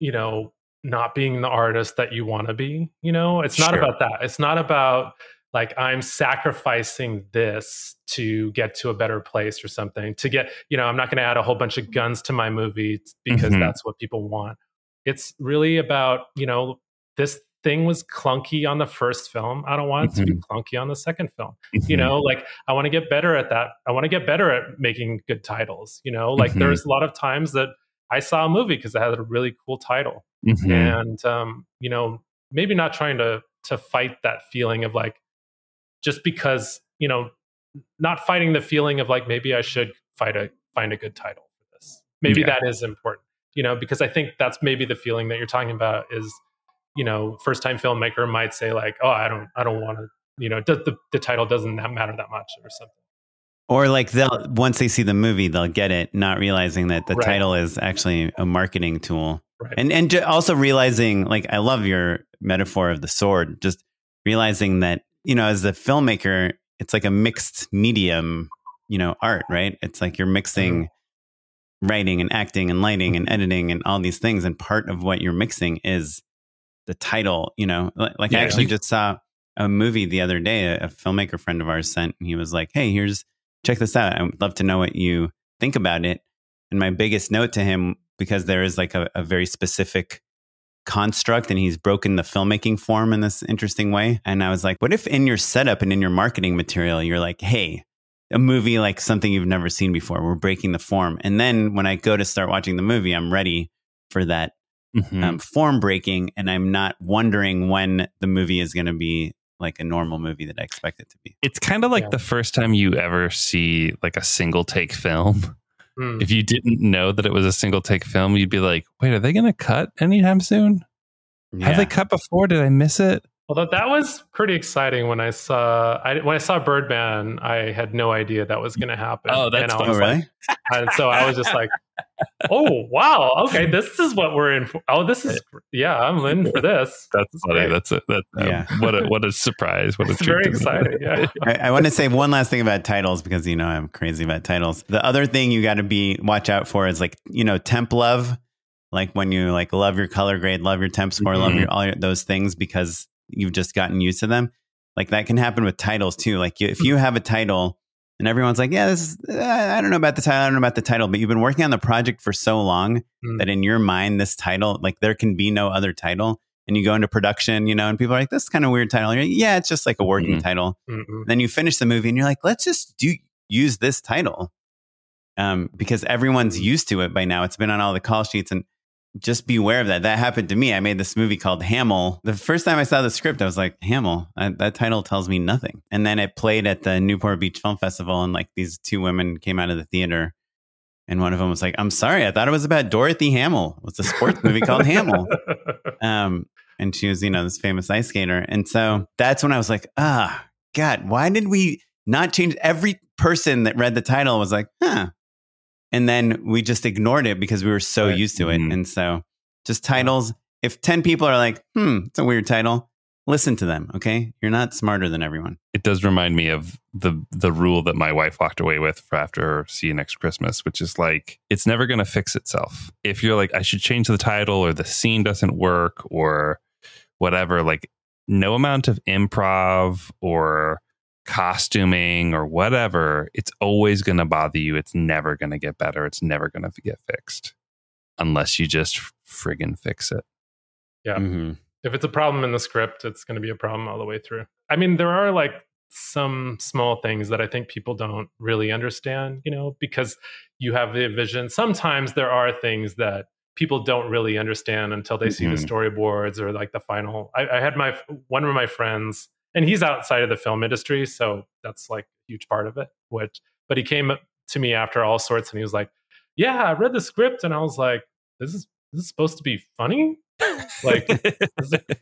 you know not being the artist that you want to be. You know, it's not Sure. about that. It's not about like I'm sacrificing this to get to a better place or something. To get, you know, I'm not going to add a whole bunch of guns to my movie because Mhm. that's what people want. It's really about, you know, this thing was clunky on the first film. I don't want it to be clunky on the second film. You Mhm. know, like I want to get better at that. I want to get better at making good titles. You know, like Mhm. there's a lot of times that I saw a movie because it had a really cool title Mhm. and um, you know maybe not trying to to fight that feeling of like just because you know not fighting the feeling of like maybe i should fight a find a good title for this maybe Yeah. that is important you know because i think that's maybe the feeling that you're talking about is you know first time filmmaker might say like oh i don't i don't want to you know the, the, the title doesn't that matter that much or something Or like they'll once they see the movie, they'll get it, not realizing that the Right. title is actually a marketing tool. Right. And and also realizing, like I love your metaphor of the sword. Just realizing that you know, as a filmmaker, it's like a mixed medium, you know, art, right? It's like you're mixing mm-hmm. writing and acting and lighting and editing and all these things, and part of what you're mixing is the title. You know, like, like I Yeah. actually just saw a movie the other day. A, filmmaker friend of ours sent, and he was like, "Hey, here's check this out. I'd love to know what you think about it." And my biggest note to him, because there is like a, a very specific construct and he's broken the filmmaking form in this interesting way. And I was like, what if in your setup and in your marketing material, you're like, hey, a movie like something you've never seen before. We're breaking the form. And then when I go to start watching the movie, I'm ready for that Mhm. um, form breaking. And I'm not wondering when the movie is going to be like a normal movie that I expect it to be. it's kind of like Yeah. the first time you ever see like a single take film. (laughs) Mm. If you didn't know that it was a single take film, you'd be like, "Wait, are they going to cut anytime soon? Have they cut before? Did I miss it?" Although that was pretty exciting when I saw I, when I saw Birdman, I had no idea that was going to happen. Oh, that's and I fun. Was really? like, and so I was just like, "Oh, wow! Okay, this is what we're in for. Oh, this is yeah, I'm in for this. That's funny. great. That's it. That, um, Yeah. What a what a surprise! What a It's treat very exciting. Yeah, (laughs) I, I want to say one last thing about titles because you know I'm crazy about titles. The other thing you got to be watch out for is like you know temp love, like when you like love your color grade, love your temp score, love Mhm. your all your, those things because you've just gotten used to them. Like that can happen with titles too. Like you- if you have a title and everyone's like, yeah, this is uh, I don't know about the title, I don't know about the title, but you've been working on the project for so long Mm. that in your mind this title, like there can be no other title. And you go into production, you know, and people are like, "This is kind of weird title." And you're like, yeah, it's just like a working Mhm. title Mm-mm. then you finish the movie and you're like, let's just do use this title. Um, because everyone's used to it by now. It's been on all the call sheets and just beware of that. That happened to me. I made this movie called Hamill. The first time I saw the script, I was like, Hamill, that, that title tells me nothing. And then it played at the Newport Beach Film Festival and like these two women came out of the theater and one of them was like, I'm sorry, I thought it was about Dorothy Hamill. It's a sports movie called Hamill. (laughs) Um, and she was, you know, this famous ice skater. And so that's when I was like, ah, God, why did we not change? Every person that read the title was like, huh. And then we just ignored it because we were so Right. used to it. Mhm. And so just titles, if 10 people are like, hmm, it's a weird title, listen to them. Okay. You're not smarter than everyone. It does remind me of the the rule that my wife walked away with for after See You Next Christmas, which is like it's never going to fix itself. If you're like, I should change the title, or the scene doesn't work, or whatever, like no amount of improv or costuming or whatever, it's always going to bother you. It's never going to get better. It's never going to get fixed unless you just friggin' fix it. Yeah. Mhm. if it's a problem in the script, it's going to be a problem all the way through. I mean, there are like some small things that I think people don't really understand, you know, because you have the vision. Sometimes there are things that people don't really understand until they see the Mhm. storyboards or like the final. I, I had my one of my friends, and he's outside of the film industry, so that's like a huge part of it. Which, but he came to me after all sorts, and he was like, "Yeah, I read the script," and I was like, "This is this is supposed to be funny." Like,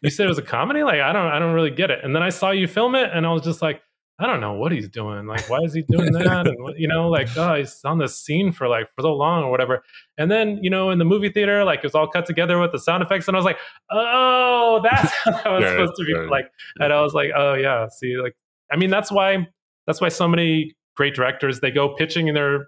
you said it was a comedy like i don't i don't really get it and then i saw you film it and i was just like i don't know what he's doing like why is he doing that and you know like oh he's on this scene for like for so long or whatever and then you know in the movie theater like it was all cut together with the sound effects and i was like oh that's (laughs) how that was Right, supposed to be right. like and i was like oh yeah see like i mean that's why that's why so many great directors they go pitching their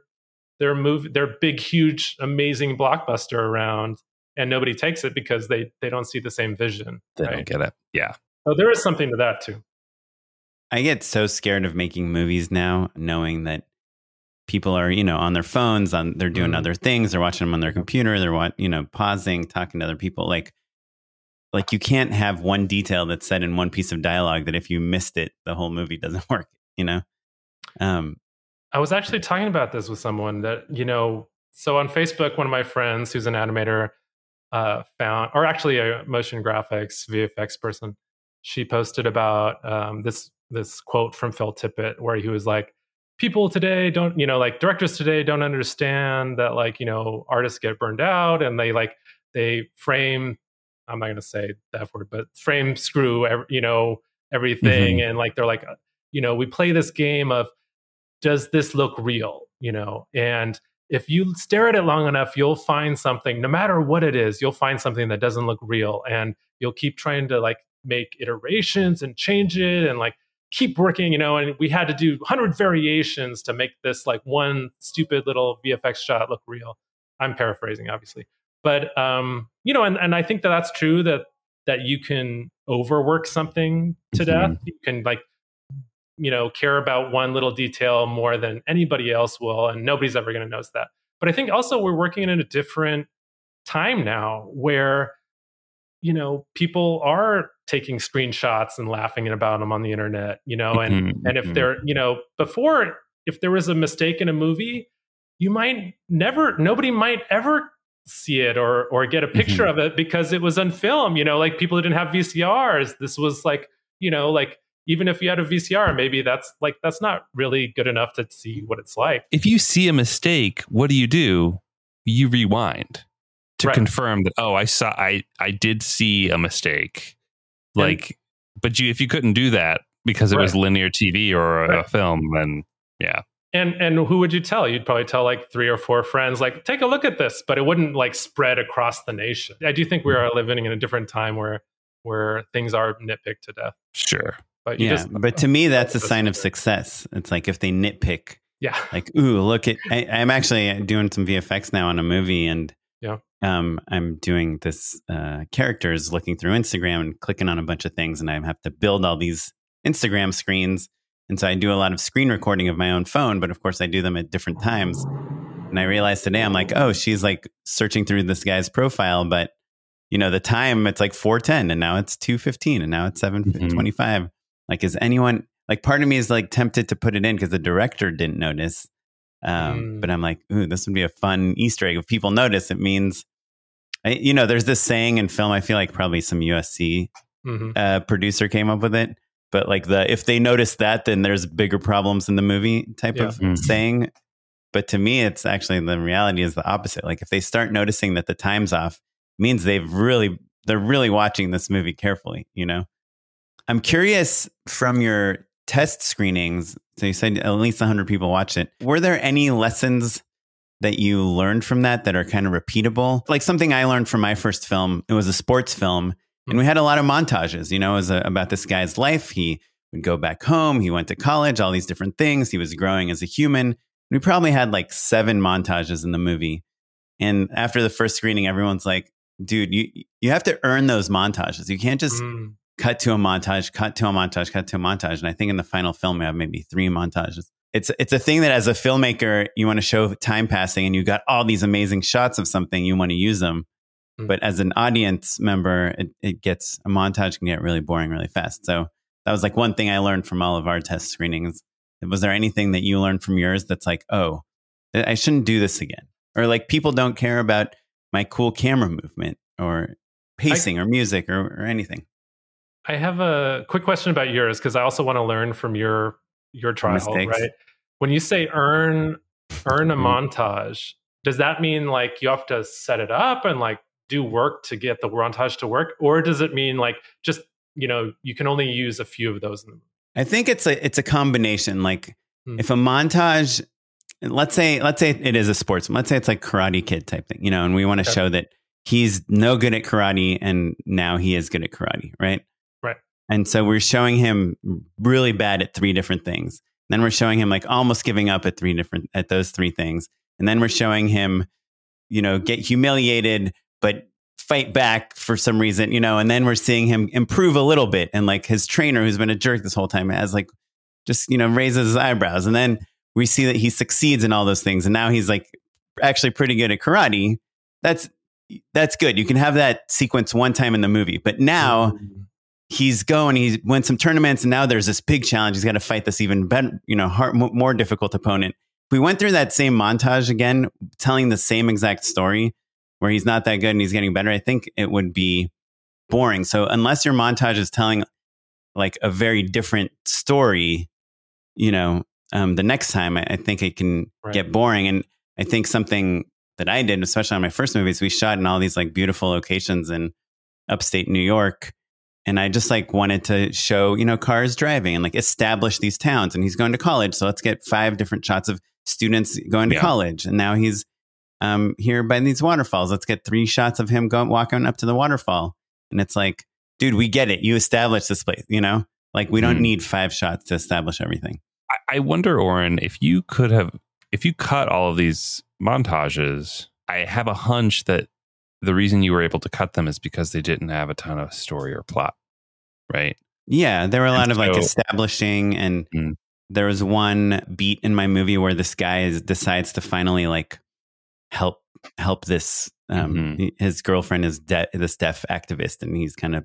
their movie their big huge amazing blockbuster around and nobody takes it because they they don't see the same vision They right don't get it. Yeah. so there is something to that too I get so scared of making movies now, knowing that people are, you know, on their phones, on they're doing Mhm. other things, they're watching them on their computer, they're wa- you know, pausing, talking to other people. Like, like you can't have one detail that's said in one piece of dialogue that if you missed it, the whole movie doesn't (laughs) work. You know, um, I was actually talking about this with someone that, you know, so on Facebook, one of my friends who's an animator uh, found, or actually a motion graphics VFX person, she posted about um, this this quote from Phil Tippett where he was like, "People today don't, you know, like directors today don't understand that, like, you know, artists get burned out and they like they frame. I'm not going to say that word, but frame screw, you know, everything, mm-hmm. and like they're like, you know, we play this game of does this look real? you know? And if you stare at it long enough you'll find something no matter what it is you'll find something that doesn't look real and you'll keep trying to like make iterations and change it and like keep working you know? And we had to do 100 variations to make this like one stupid little vfx shot look real. I'm paraphrasing obviously but um you know and, and i think that that's true that that you can overwork something to Mhm. death you can like you know care about one little detail more than anybody else will and nobody's ever going to notice that but i think also we're working in a different time now where you know people are taking screenshots and laughing about them on the internet you know and Mhm, and if mhm. they're you know before if there was a mistake in a movie, you might never, nobody might ever see it or or get a picture Mm-hmm. of it because it was on film. You know, like people who didn't have VCRs. This was like, you know, like even if you had a VCR, maybe that's like that's not really good enough to see what it's like. If you see a mistake, what do you do? You rewind to Right. confirm that oh, I saw I I did see a mistake. And- Like but you if you couldn't do that because it was linear TV or a, Right. film, then yeah. And and who would you tell? You'd probably tell like three or four friends, like, take a look at this, but it wouldn't like spread across the nation. I do think we are living in a different time where where things are nitpicked to death. Sure. But you Yeah, just but to me, (laughs) that's a sign of success. It's like if they nitpick, yeah. like, ooh, look at. I, I'm actually doing some VFX now on a movie, and Yeah. um, I'm doing this uh, characters looking through Instagram and clicking on a bunch of things, and I have to build all these Instagram screens, and so I do a lot of screen recording of my own phone, but of course I do them at different times. And I realized today, I'm like, oh, she's like searching through this guy's profile, but you know, the time it's like 410 and now it's 215 and now it's 725. Like, is anyone like part of me is like tempted to put it in because the director didn't notice. Um, Mm. But I'm like, ooh, this would be a fun Easter egg. If people notice, it means, I, you know, there's this saying in film. I feel like probably some USC Mhm. uh, producer came up with it. But like the if they notice that, then there's bigger problems in the movie type Yeah. of Mhm. saying. But to me, it's actually the reality is the opposite. Like if they start noticing that the time's off, means they've really they're really watching this movie carefully. You know, I'm curious from your test screenings. So you said at least 100 people watched it. Were there any lessons that you learned from that that are kind of repeatable? Like something I learned from my first film. It was a sports film, and we had a lot of montages. You know, it was uh about this guy's life. He would go back home. He went to college. All these different things. He was growing as a human. We probably had like seven montages in the movie. And after the first screening, everyone's like, "Dude, you you have to earn those montages. You can't just Mm. cut to a montage, cut to a montage, cut to a montage. And I think in the final film we have maybe three montages. It's it's a thing that as a filmmaker you want to show time passing, and you've got all these amazing shots of something, you want to use them. Mm. But as an audience member, it, it gets a montage can get really boring really fast. So that was like one thing I learned from all of our test screenings. Was there anything that you learned from yours that's like, oh, I shouldn't do this again, or like people don't care about my cool camera movement or pacing or music or, or anything? I have a quick question about yours because I also want to learn from your your trial, Mistakes. right? When you say earn earn a Mhm. montage, does that mean like you have to set it up and like do work to get the montage to work, or does it mean like just you know you can only use a few of those in the movie? I think it's a it's a combination. Like Hmm. if a montage, let's say let's say it is a sports, let's say it's like Karate Kid type thing, you know, and we want to Okay. show that he's no good at karate and now he is good at karate, right? Right. And so we're showing him really bad at three different things. Then we're showing him like almost giving up at three different at those three things. And then we're showing him, you know, get humiliated but fight back for some reason, you know, and then we're seeing him improve a little bit and like his trainer who's been a jerk this whole time has like just, you know, raises his eyebrows and then we see that he succeeds in all those things and now he's like actually pretty good at karate. That's that's good. You can have that sequence one time in the movie. But now mm-hmm. he's going, he's won some tournaments, and now there's this big challenge. He's got to fight this even better, you know, hard, more difficult opponent. If we went through that same montage again, telling the same exact story where he's not that good and he's getting better, I think it would be boring. So unless your montage is telling like a very different story, you know, um, the next time I, I think it can Right. get boring. And I think something that I did, especially on my first movies, we shot in all these like beautiful locations in upstate New York. And I just like wanted to show, you know, cars driving and like establish these towns. And he's going to college. So let's get five different shots of students going to Yeah. college. And now he's um, here by these waterfalls. Let's get three shots of him going walking up to the waterfall. And it's like, dude, we get it. You established this place, you know? Like we don't Mhm. need five shots to establish everything. I, I wonder, Oren, if you could have, if you cut all of these montages, I have a hunch that the reason you were able to cut them is because they didn't have a ton of story or plot, right? Yeah, there were a lot And of like establishing, and Mm. there was one beat in my movie where this guy is, decides to finally like help help this. Um, Mhm. His girlfriend is de- this deaf activist, and he's kind of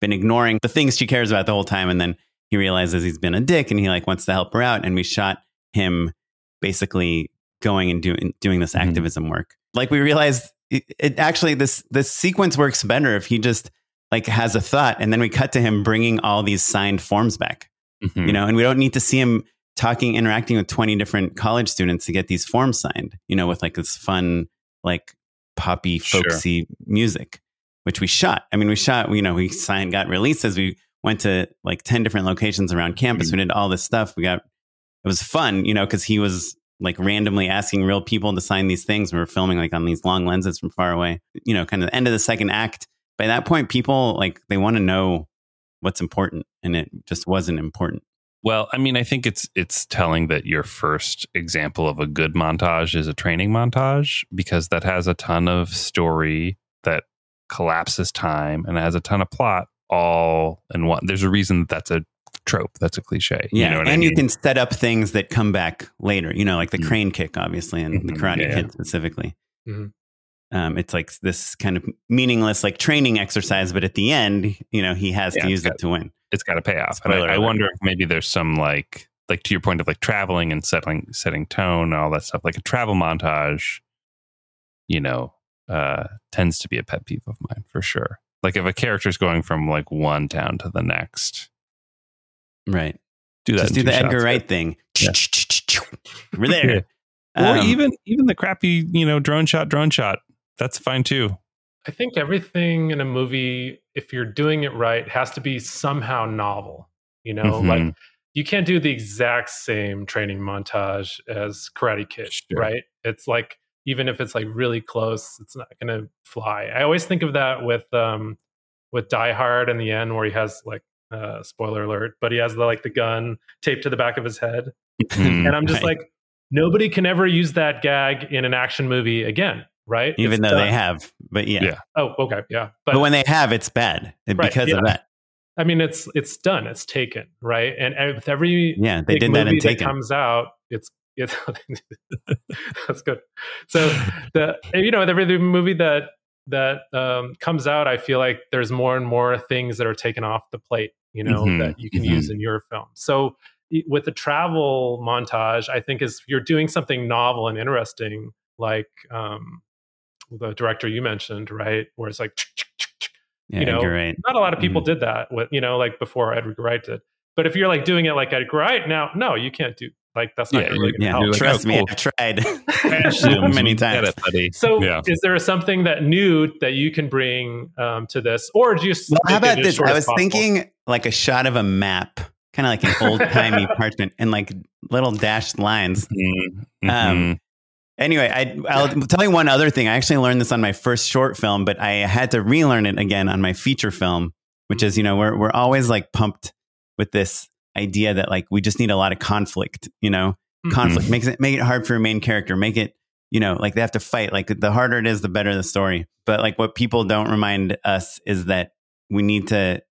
been ignoring the things she cares about the whole time, and then he realizes he's been a dick, and he like wants to help her out. And we shot him basically going and doing doing this Mhm. activism work. Like we realized it, it actually this this sequence works better if he just like has a thought and then we cut to him bringing all these signed forms back. Mhm. You know, and we don't need to see him talking interacting with 20 different college students to get these forms signed, you know, with like this fun like poppy Sure. folksy music which we shot. I mean, we shot, you know, we signed, got releases. We went to like 10 different locations around campus. Mm-hmm. We did all this stuff. We got, it was fun, you know, because he was like randomly asking real people to sign these things. We were filming like on these long lenses from far away, you know, kind of the end of the second act. By that point, people like, they want to know what's important. And it just wasn't important. Well, I mean, I think it's it's telling that your first example of a good montage is a training montage because that has a ton of story that collapses time and has a ton of plot all in one. There's a reason that that's a trope. That's a cliche. Yeah. You know and I you can set up things that come back later, you know, like the Mhm. crane kick, obviously, and the Mhm. karate Yeah. kid specifically. Mhm. Um, it's like this kind of meaningless, like training exercise, but at the end, you know, he has Yeah, to use it to win. It's got to pay off. And I, I wonder if maybe there's some like like to your point of like traveling and settling setting tone and all that stuff. Like a travel montage, you know, uh, tends to be a pet peeve of mine for sure. Like if a character's going from like one town to the next, Right. do that. Just do the. Edgar Wright thing. Yeah. We're there. (laughs) Or Um, even even the crappy, you know, drone shot, drone shot. That's fine too. I think everything in a movie, if you're doing it right, has to be somehow novel. You know, Mhm. like you can't do the exact same training montage as Karate Kid, Sure. right? It's like even if it's like really close, it's not going to fly. I always think of that with um with Die Hard in the end, where he has like uh, spoiler alert, but he has the, like the gun taped to the back of his head, Mhm. and I'm just Right. like, nobody can ever use that gag in an action movie again, right? even It's though they have, but yeah. Yeah. Oh, okay, yeah, But, when they have, it's bad Right, because yeah. of that. I mean, it's it's done. It's taken, right? And, and with every Yeah, they did that in Taken. comes out, it's it's (laughs) that's good. So the you know with every movie that that um, comes out, I feel like there's more and more things that are taken off the plate, you know, Mhm, that you can mhm. use in your film. So with the travel montage, I think is you're doing something novel and interesting, like um, the director you mentioned, right? Where it's like Yeah, you know, Edgar Wright. not a lot of people Mhm. did that with you know like before Edgar Wright did. But if you're like doing it like Edgar Wright now, no, you can't do like that's not Yeah, really gonna Yeah, help. Like, trust oh, me, cool. I've tried (laughs) (laughs) Zooms, many times. it, buddy. So yeah. is there something that new that you can bring um, to this, or do you? just Well, how about this? I was possible? thinking like a shot of a map, kind of like an old timey (laughs) parchment, and like little dashed lines. Mhm, Um, mhm. Anyway, I, I'll tell you one other thing. I actually learned this on my first short film, but I had to relearn it again on my feature film, which is, you know, we're, we're always like pumped with this idea that like we just need a lot of conflict, you know, Mhm. conflict makes it, make it hard for a main character, make it, you know, like they have to fight. Like the harder it is, the better the story. But like what people don't remind us is that we need to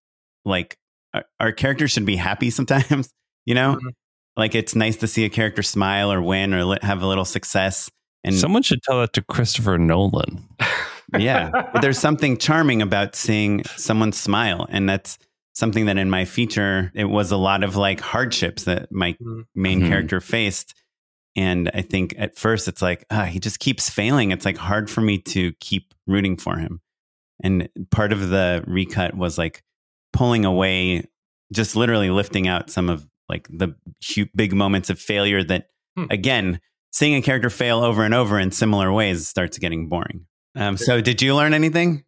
like our, our characters should be happy sometimes, (laughs) you know? Mhm. Like it's nice to see a character smile or win or li- have a little success. And Someone should tell that to Christopher Nolan. (laughs) yeah, but there's something charming about seeing someone smile, and that's something that in my feature it was a lot of like hardships that my Mhm. main Mhm. character faced. And I think at first it's like, ah, he just keeps failing. It's like hard for me to keep rooting for him. And part of the recut was like pulling away, just literally lifting out some of like the hu big moments of failure that, Hmm. again, seeing a character fail over and over in similar ways starts getting boring. Um, so, did you learn anything?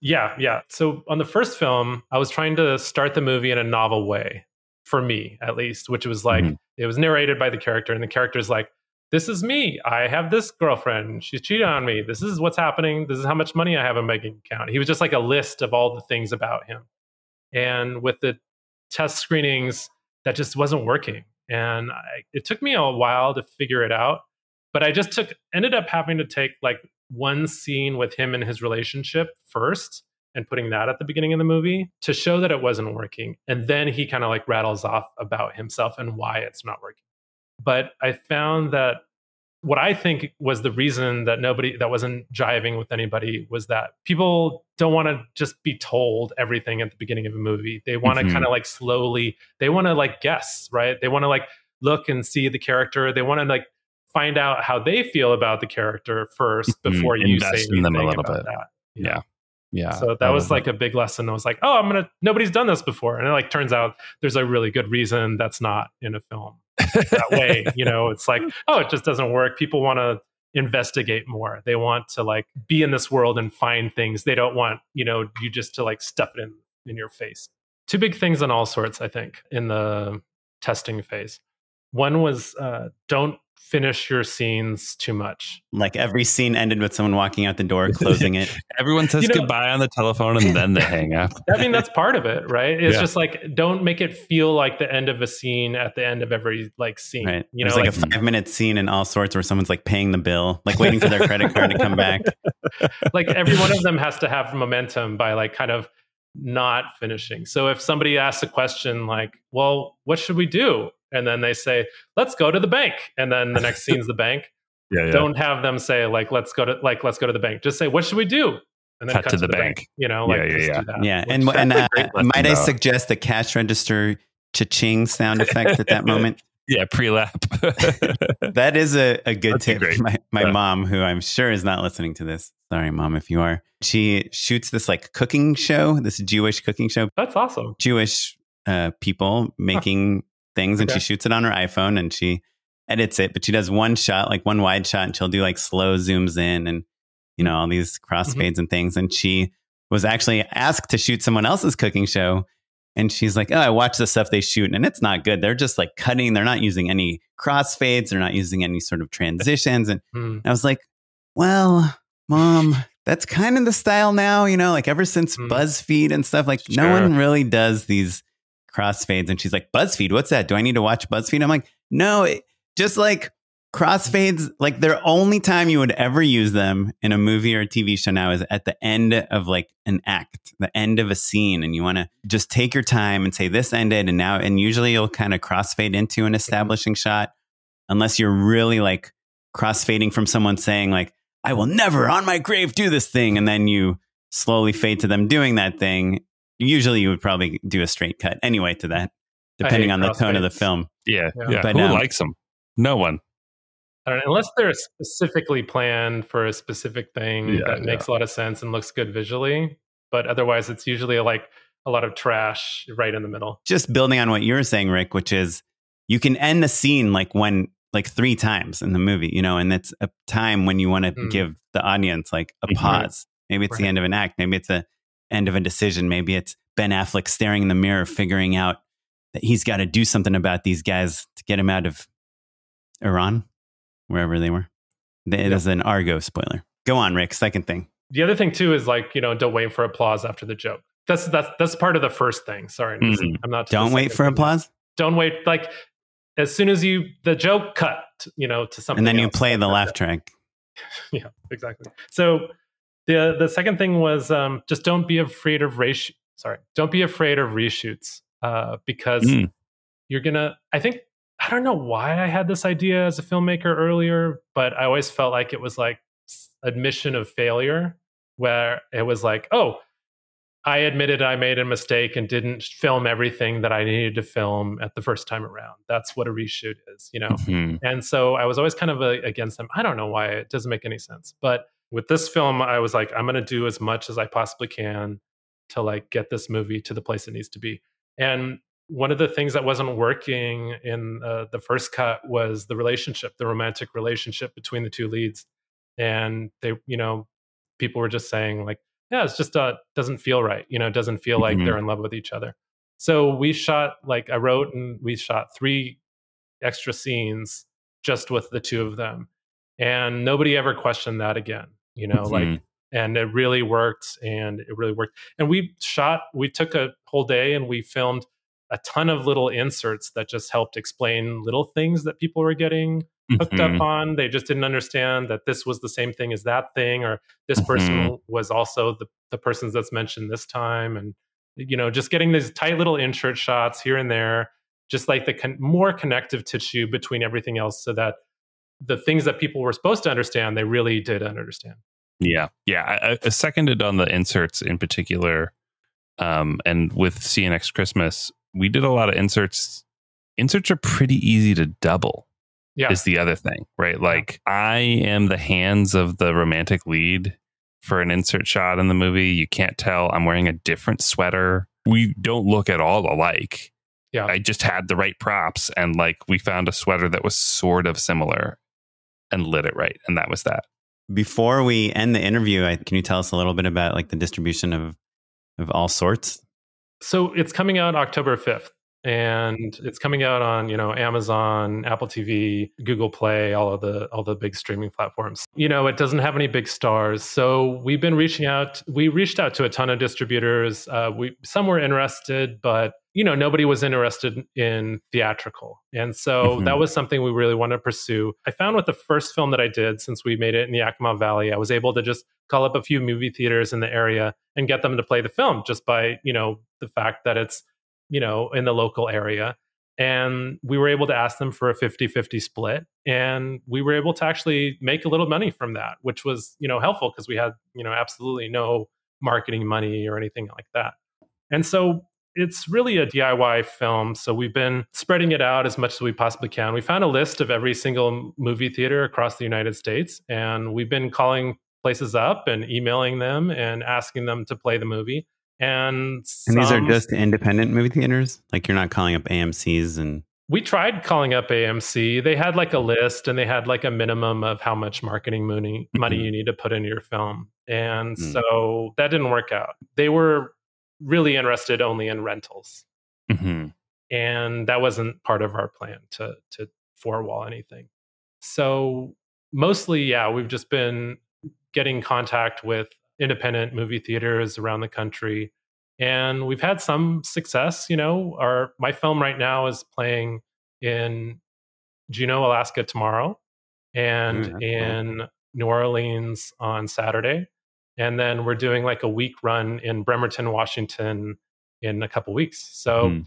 Yeah, yeah. So on the first film, I was trying to start the movie in a novel way, for me at least, which was like Mhm. it was narrated by the character, and the character's like, "This is me. I have this girlfriend. She's cheated on me. This is what's happening. This is how much money I have in my bank account." He was just like a list of all the things about him, and with the test screenings, that just wasn't working, and I, it took me a while to figure it out. But I just took ended up having to take like one scene with him and his relationship first and putting that at the beginning of the movie to show that it wasn't working. And then he kind of like rattles off about himself and why it's not working. But I found that what I think was the reason that nobody that wasn't jiving with anybody was that people don't want to just be told everything at the beginning of a movie. They want to Mhm. kind of like slowly, they want to like guess, right? They want to like look and see the character. They want to like find out how they feel about the character 1st Mhm. before you say Invest in them a little bit. that. Yeah. Yeah. So that was like a big lesson. I was like, oh, I'm gonna. Nobody's done this before, and it like turns out there's a really good reason that's not in a film that way. You know, it's like, oh, it just doesn't work. People want to investigate more. They want to like be in this world and find things. They don't want you know you just to like stuff it in in your face. Two big things on all sorts, I think, in the testing phase. One was uh, don't finish your scenes too much. Like every scene ended with someone walking out the door, (laughs) closing it. Everyone says You know- goodbye on the telephone and then they hang up. (laughs) I mean, that's part of it, right? It's Yeah. just like don't make it feel like the end of a scene at the end of every like scene. Right. You There's know, like, like, a five minute scene in all sorts where someone's like paying the bill, like waiting for their credit card to come back. (laughs) like every one of them has to have momentum by like kind of not finishing. So if somebody asks a question like, "Well, what should we do?" And then they say, "Let's go to the bank," and then the next scene's the bank. (laughs) Yeah, yeah. Don't have them say like, "Let's go to like let's go to the bank." Just say, "What should we do?" and then Cut to the bank. You know, Yeah, like yeah, just yeah. do that. Yeah. And, and uh, great lesson, might I suggest the cash register cha-ching sound effect at that (laughs) moment? yeah, pre-lap. (laughs) That is a, a good That'd tip. My, my Yeah. mom, who I'm sure is not listening to this, sorry, mom, if you are, she shoots this like cooking show, this Jewish cooking show, That's awesome. Jewish uh, people making things, and she shoots it on her iPhone and she edits it, but she does one shot, like one wide shot, and she'll do like slow zooms in and, you know, all these crossfades and things. And she was actually asked to shoot someone else's cooking show. And she's like, Oh, I watch the stuff they shoot and it's not good. They're just like cutting, they're not using any crossfades, they're not using any sort of transitions. And Hmm. I was like, Well, mom, that's kind of the style now, you know, like ever since Mm. BuzzFeed and stuff, like no one really does these crossfades. And she's like, BuzzFeed, what's that? Do I need to watch BuzzFeed? I'm like, no, it, just like crossfades, like their only time you would ever use them in a movie or a TV show now is at the end of like an act, the end of a scene. And you want to just take your time and say, this ended. And now, and usually you'll kind of crossfade into an establishing shot, unless you're really like crossfading from someone saying, like, I will never on my grave do this thing. And then you slowly fade to them doing that thing. Usually you would probably do a straight cut anyway to that, depending on the tone of the film. yeah, Yeah. yeah. But, Who um, likes them? No one. I don't know, unless they're specifically planned for a specific thing Yeah, that yeah. makes a lot of sense and looks good visually. But otherwise, it's usually like a lot of trash right in the middle. Just building on what you were saying, Rick, which is you can end the scene like when like three times in the movie, you know, and it's a time when you want to Mm. give the audience like a Mhm. pause. Maybe it's the end of an act. Maybe it's the end of a decision. Maybe it's Ben Affleck staring in the mirror, figuring out that he's got to do something about these guys to get him out of Iran, wherever they were. It Yep. is an Argo spoiler. Go on, Rick. Second thing. The other thing too is like you know don't wait for applause after the joke. That's that's that's part of the first thing. Sorry. Mhm. I'm not. Don't wait for thing. applause. Don't wait. Like as soon as you the joke cut, you know, to something, And then you else, play the laugh track. (laughs) yeah, exactly. So the the second thing was um, just don't be afraid of race. Sorry, don't be afraid of reshoots uh, because Mm. you're gonna. I think I don't know why I had this idea as a filmmaker earlier, but I always felt like it was like admission of failure, where it was like, oh. I admitted I made a mistake and didn't film everything that I needed to film at the first time around. That's what a reshoot is, you know. Mhm. And so I was always kind of uh against them. I don't know why it doesn't make any sense. But with this film, I was like, I'm going to do as much as I possibly can to like get this movie to the place it needs to be. And one of the things that wasn't working in uh, the first cut was the relationship, the romantic relationship between the two leads. And they, you know, people were just saying like, yeah, it's just uh, doesn't feel right. You know, it doesn't feel like Mhm. they're in love with each other. So we shot like I wrote and we shot three extra scenes just with the two of them, and nobody ever questioned that again. You know, like Mhm. and it really worked and it really worked and we shot we took a whole day and we filmed a ton of little inserts that just helped explain little things that people were getting hooked Mhm. up on they just didn't understand that this was the same thing as that thing or this person was also the, the person that's mentioned this time and you know just getting these tight little insert shots here and there just like the con- more connective tissue between everything else so that the things that people were supposed to understand they really did understand Yeah, yeah. I, I seconded on the inserts in particular, um, and with CNX Christmas, we did a lot of inserts inserts are pretty easy to double. Yeah. Is the other thing, right? Like I am the hands of the romantic lead for an insert shot in the movie. You can't tell I'm wearing a different sweater. We don't look at all alike. Yeah. I just had the right props and like we found a sweater that was sort of similar and lit it right. And that was that. Before we end the interview, I, can you tell us a little bit about like the distribution of of all sorts? So it's coming out October 5th and it's coming out on you know amazon apple tv google play all of the all the big streaming platforms you know it doesn't have any big stars so we've been reaching out we reached out to a ton of distributors uh, we some were interested but you know nobody was interested in theatrical and so Mhm. that was something we really wanted to pursue i found with the first film that i did since we made it in the yakima valley i was able to just call up a few movie theaters in the area and get them to play the film just by you know the fact that it's you know, in the local area. And we were able to ask them for a 50 50 split. And we were able to actually make a little money from that, which was, you know, helpful because we had, you know, absolutely no marketing money or anything like that. And so it's really a DIY film. So we've been spreading it out as much as we possibly can. We found a list of every single movie theater across the United States. And we've been calling places up and emailing them and asking them to play the movie. And, And these are just independent movie theaters. Like you're not calling up AMC's and we tried calling up AMC. They had like a list and they had like a minimum of how much marketing money, money Mhm. you need to put into your film. And Mm. so that didn't work out. They were really interested only in rentals. hmm And that wasn't part of our plan to to four wall anything. So mostly, yeah, we've just been getting contact with independent movie theaters around the country and we've had some success you know our my film right now is playing in juneau alaska tomorrow and Mm, cool. in new orleans on saturday and then we're doing like a week run in bremerton washington in a couple weeks so Hmm.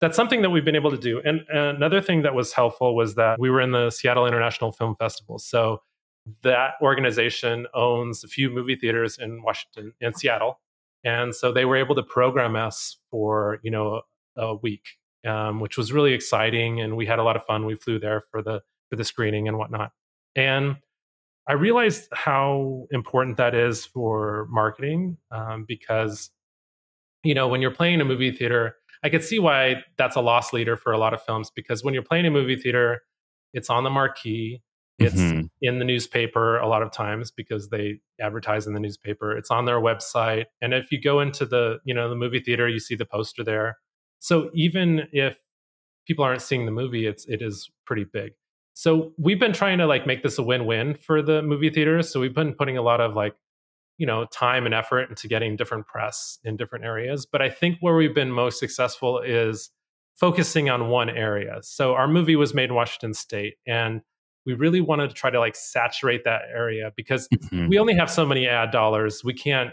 that's something that we've been able to do and another thing that was helpful was that we were in the seattle international film festival so that organization owns a few movie theaters in washington and seattle. And so they were able to program us for you know a week um, which was really exciting and we had a lot of fun. We flew there for the for the screening and whatnot. And i realized how important that is for marketing um, because you know when you're playing a movie theater i could see why that's a loss leader for a lot of films because when you're playing a movie theater it's on the marquee it's Mhm. in the newspaper a lot of times because they advertise in the newspaper. It's on their website. And if you go into the you know the movie theater you see the poster there. So even if people aren't seeing the movie it's it is pretty big. So we've been trying to like make this a win-win for the movie theaters so we've been putting a lot of like you know time and effort into getting different press in different areas. But i think where we've been most successful is focusing on one area. So our movie was made in washington state and we really wanted to try to like saturate that area because Mhm. we only have so many ad dollars we can't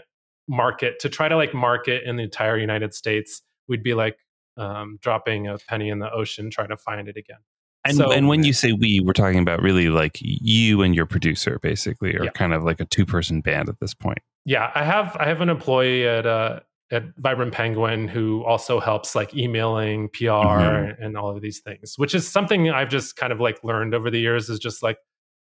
market to try to like market in the entire united states we'd be like um, dropping a penny in the ocean trying to find it again And, So- and when you say we, we're talking about really like you and your producer, basically, or Yeah. kind of like a two person band at this point. Yeah, I have I have an employee at uh at Vibrant Penguin who also helps like emailing, PR, Mhm. and all of these things, which is something I've just kind of like learned over the years is just like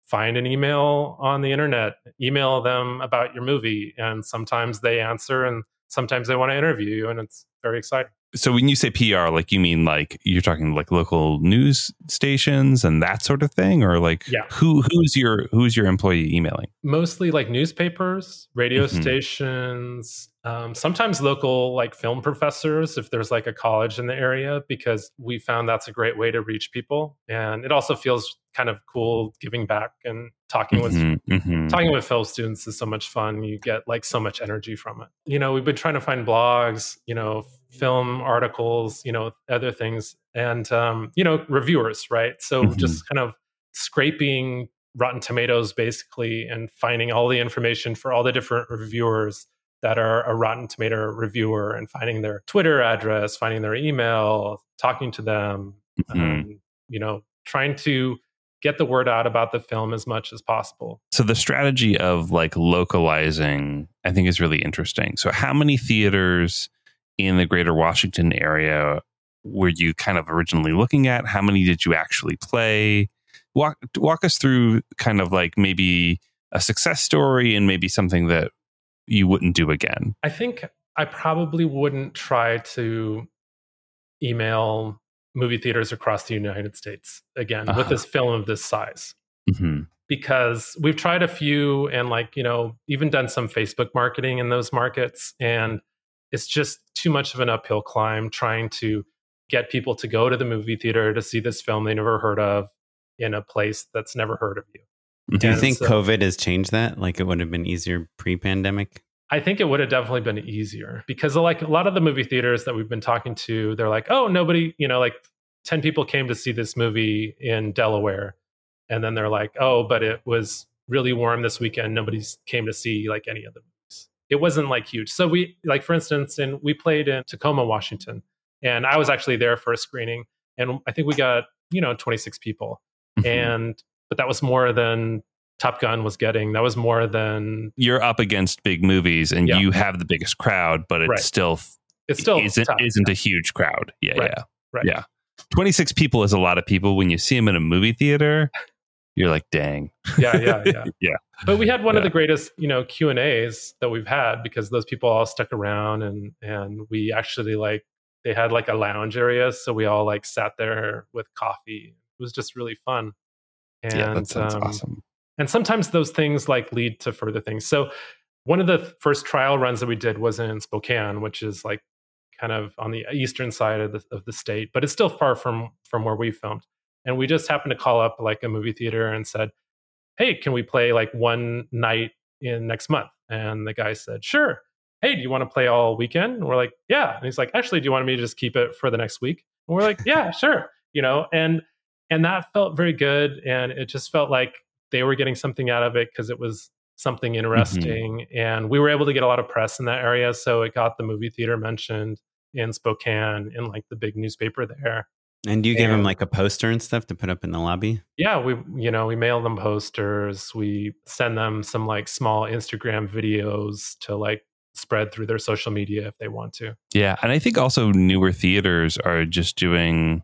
find an email on the internet, email them about your movie, and sometimes they answer and sometimes they want to interview you, and it's very exciting. So when you say PR, like you mean like you're talking like local news stations and that sort of thing, or like Yeah. who who's your who's your employee emailing? mostly like newspapers, radio Mhm. stations, um, sometimes local like film professors if there's like a college in the area, because we found that's a great way to reach people, and it also feels kind of cool giving back and talking with Mhm, mhm. talking with film students is so much fun. You get like so much energy from it. You know, we've been trying to find blogs, you know, film articles, you know, other things, and um, you know, reviewers, right? So Mhm. just kind of scraping Rotten Tomatoes basically and finding all the information for all the different reviewers that are a Rotten Tomato reviewer and finding their Twitter address, finding their email, talking to them, Mhm. um, you know, trying to get the word out about the film as much as possible. So the strategy of like localizing, I think, is really interesting. So how many theaters in the greater Washington area were you kind of originally looking at? How many did you actually play? Walk walk us through kind of like maybe a success story and maybe something that you wouldn't do again. I think I probably wouldn't try to email movie theaters across the United States again uh-huh. with this film of this size. Mm-hmm. Because we've tried a few and, like, you know, even done some Facebook marketing in those markets. And it's just too much of an uphill climb trying to get people to go to the movie theater to see this film they never heard of in a place that's never heard of you. Mm-hmm. Do you think so, COVID has changed that? Like it would have been easier pre pandemic? I think it would have definitely been easier because like a lot of the movie theaters that we've been talking to, they're like, oh, nobody, you know, like 10 people came to see this movie in Delaware. And then they're like, oh, but it was really warm this weekend. Nobody came to see like any of the movies. It wasn't like huge. So we, like, for instance, and we played in Tacoma, Washington. And I was actually there for a screening. And I think we got, you know, 26 people. Mm-hmm. And but that was more than Top Gun was getting. That was more than you're up against big movies and yeah. you have the biggest crowd, but it's right. still it's still isn't tough. isn't a huge crowd. Yeah, right. yeah, right. yeah. Twenty six people is a lot of people. When you see them in a movie theater, you're like, dang. Yeah, yeah, yeah, (laughs) yeah. But we had one yeah. of the greatest, you know, Q and A's that we've had because those people all stuck around and and we actually like they had like a lounge area, so we all like sat there with coffee. It was just really fun. And, yeah, that sounds um, awesome. And sometimes those things like lead to further things. So one of the first trial runs that we did was in Spokane, which is like kind of on the eastern side of the, of the state, but it's still far from from where we filmed. And we just happened to call up like a movie theater and said, "Hey, can we play like one night in next month?" And the guy said, "Sure." Hey, do you want to play all weekend? And we're like, "Yeah." And he's like, "Actually, do you want me to just keep it for the next week?" And we're like, "Yeah, (laughs) sure." You know, and and that felt very good and it just felt like they were getting something out of it because it was something mm-hmm. interesting mm-hmm. and we were able to get a lot of press in that area so it got the movie theater mentioned in spokane in like the big newspaper there and do you and, give them like a poster and stuff to put up in the lobby yeah we you know we mail them posters we send them some like small instagram videos to like spread through their social media if they want to yeah and i think also newer theaters are just doing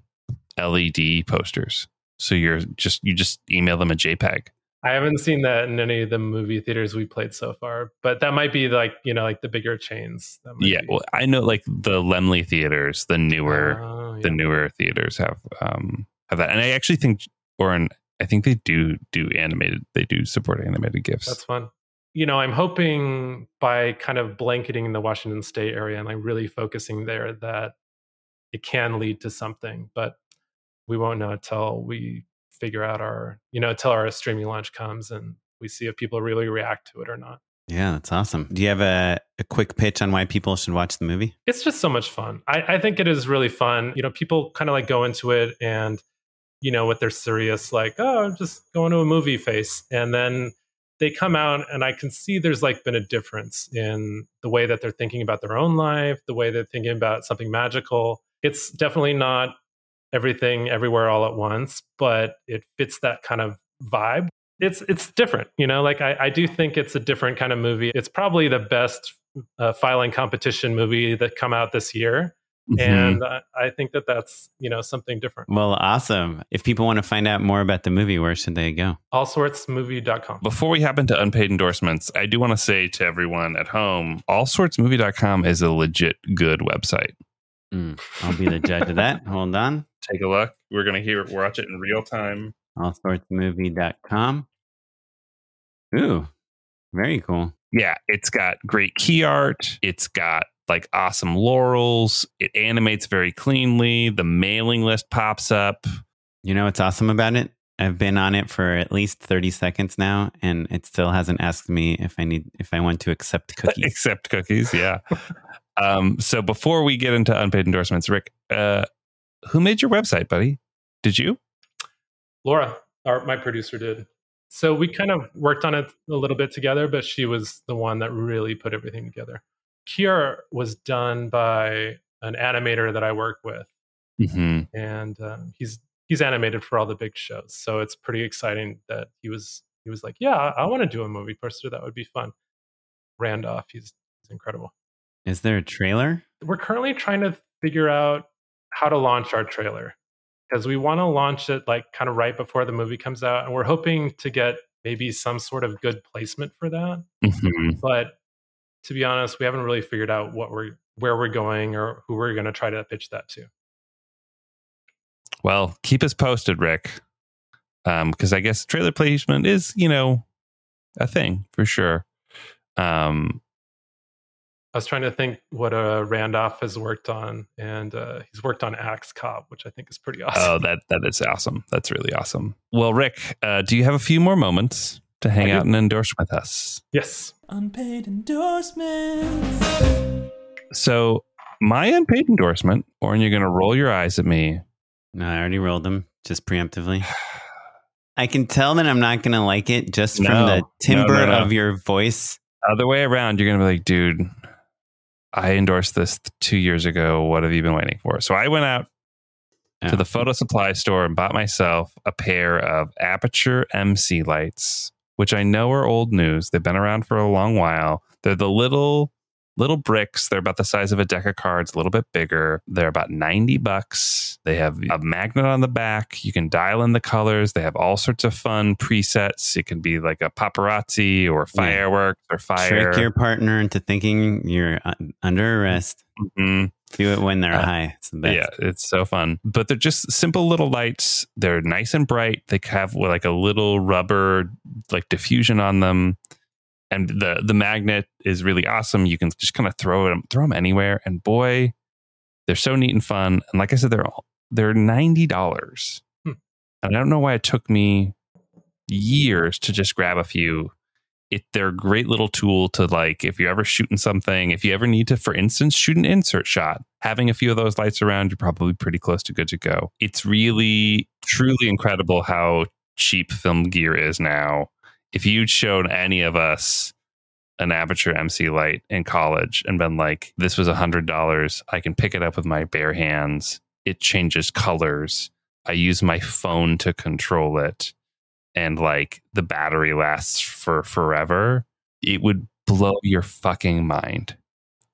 LED posters. So you're just you just email them a JPEG. I haven't seen that in any of the movie theaters we played so far, but that might be like you know like the bigger chains. Yeah, be. well, I know like the Laemmle theaters, the newer uh, yeah. the newer theaters have um have that, and I actually think, or I think they do do animated. They do support animated gifs. That's fun. You know, I'm hoping by kind of blanketing the Washington State area and like really focusing there that it can lead to something. But we won't know until we figure out our, you know, until our streaming launch comes and we see if people really react to it or not. Yeah, that's awesome. Do you have a, a quick pitch on why people should watch the movie? It's just so much fun. I, I think it is really fun. You know, people kind of like go into it and, you know, with their serious, like, oh, I'm just going to a movie face. And then they come out and I can see there's like been a difference in the way that they're thinking about their own life, the way they're thinking about something magical. It's definitely not everything everywhere all at once, but it fits that kind of vibe. It's it's different, you know. Like I, I do think it's a different kind of movie. It's probably the best uh, filing competition movie that come out this year. Mm-hmm. And I, I think that that's you know something different. Well, awesome. If people want to find out more about the movie, where should they go? Allsortsmovie.com. Before we hop into unpaid endorsements, I do want to say to everyone at home, allsortsmovie.com is a legit good website. Mm, I'll be the judge of that. Hold on. Take a look. We're going to hear watch it in real time. Allsortsmovie.com. Ooh, very cool. Yeah, it's got great key art. It's got like awesome laurels. It animates very cleanly. The mailing list pops up. You know what's awesome about it? I've been on it for at least 30 seconds now and it still hasn't asked me if I need if I want to accept (laughs) cookies. accept cookies, yeah. Um, so before we get into unpaid endorsements, Rick, uh, who made your website, buddy? Did you? Laura, our, my producer, did. So we kind of worked on it a little bit together, but she was the one that really put everything together. Key art was done by an animator that I work with, mm-hmm. and um, he's he's animated for all the big shows. So it's pretty exciting that he was he was like, yeah, I, I want to do a movie poster. That would be fun. Randolph, he's, he's incredible. Is there a trailer? We're currently trying to figure out how to launch our trailer because we want to launch it like kind of right before the movie comes out, and we're hoping to get maybe some sort of good placement for that. Mhm. But to be honest, we haven't really figured out what we're where we're going or who we're going to try to pitch that to. Well, keep us posted, Rick. Um, because I guess trailer placement is, you know, a thing for sure. Um, I was trying to think what uh, Randolph has worked on, and uh, he's worked on Axe Cop, which I think is pretty (laughs) awesome. oh, that that is awesome. That's really awesome. Well, Rick, uh, do you have a few more moments to hang I do. out and endorse with us? yes. Unpaid endorsements. So, my unpaid endorsement, or you're going to roll your eyes at me. No, I already rolled them just preemptively. I can tell that I'm not going to like it just from No. the No, timbre no, no. of your voice. Other way around, you're going to be like, dude, I endorsed this two years ago. What have you been waiting for? So, I went out to Oh. the photo supply store and bought myself a pair of Aputure MC lights, which I know are old news. They've been around for a long while. They're the little little bricks. They're about the size of a deck of cards, a little bit bigger. They're about 90 bucks. They have a magnet on the back. You can dial in the colors. They have all sorts of fun presets. It can be like a paparazzi or fireworks or fire. Trick your partner into thinking you're uh, under arrest. Mhm. Do it when they're Uh, high. It's the best. Yeah, it's so fun. But they're just simple little lights. They're nice and bright. They have like a little rubber like diffusion on them. And the the magnet is really awesome. You can just kind of throw them throw them anywhere. And boy, they're so neat and fun. And like I said, they're all, they're ninety dollars. Hmm. And I don't know why it took me years to just grab a few. It, they're a great little tool to like if you're ever shooting something, if you ever need to, for instance, shoot an insert shot, having a few of those lights around, you're probably pretty close to good to go. It's really, truly incredible how cheap film gear is now. If you'd shown any of us an Aputure MC light in college and been like, this was a hundred dollars, I can pick it up with my bare hands. It changes colors. I use my phone to control it and like the battery lasts for forever, it would blow your fucking mind.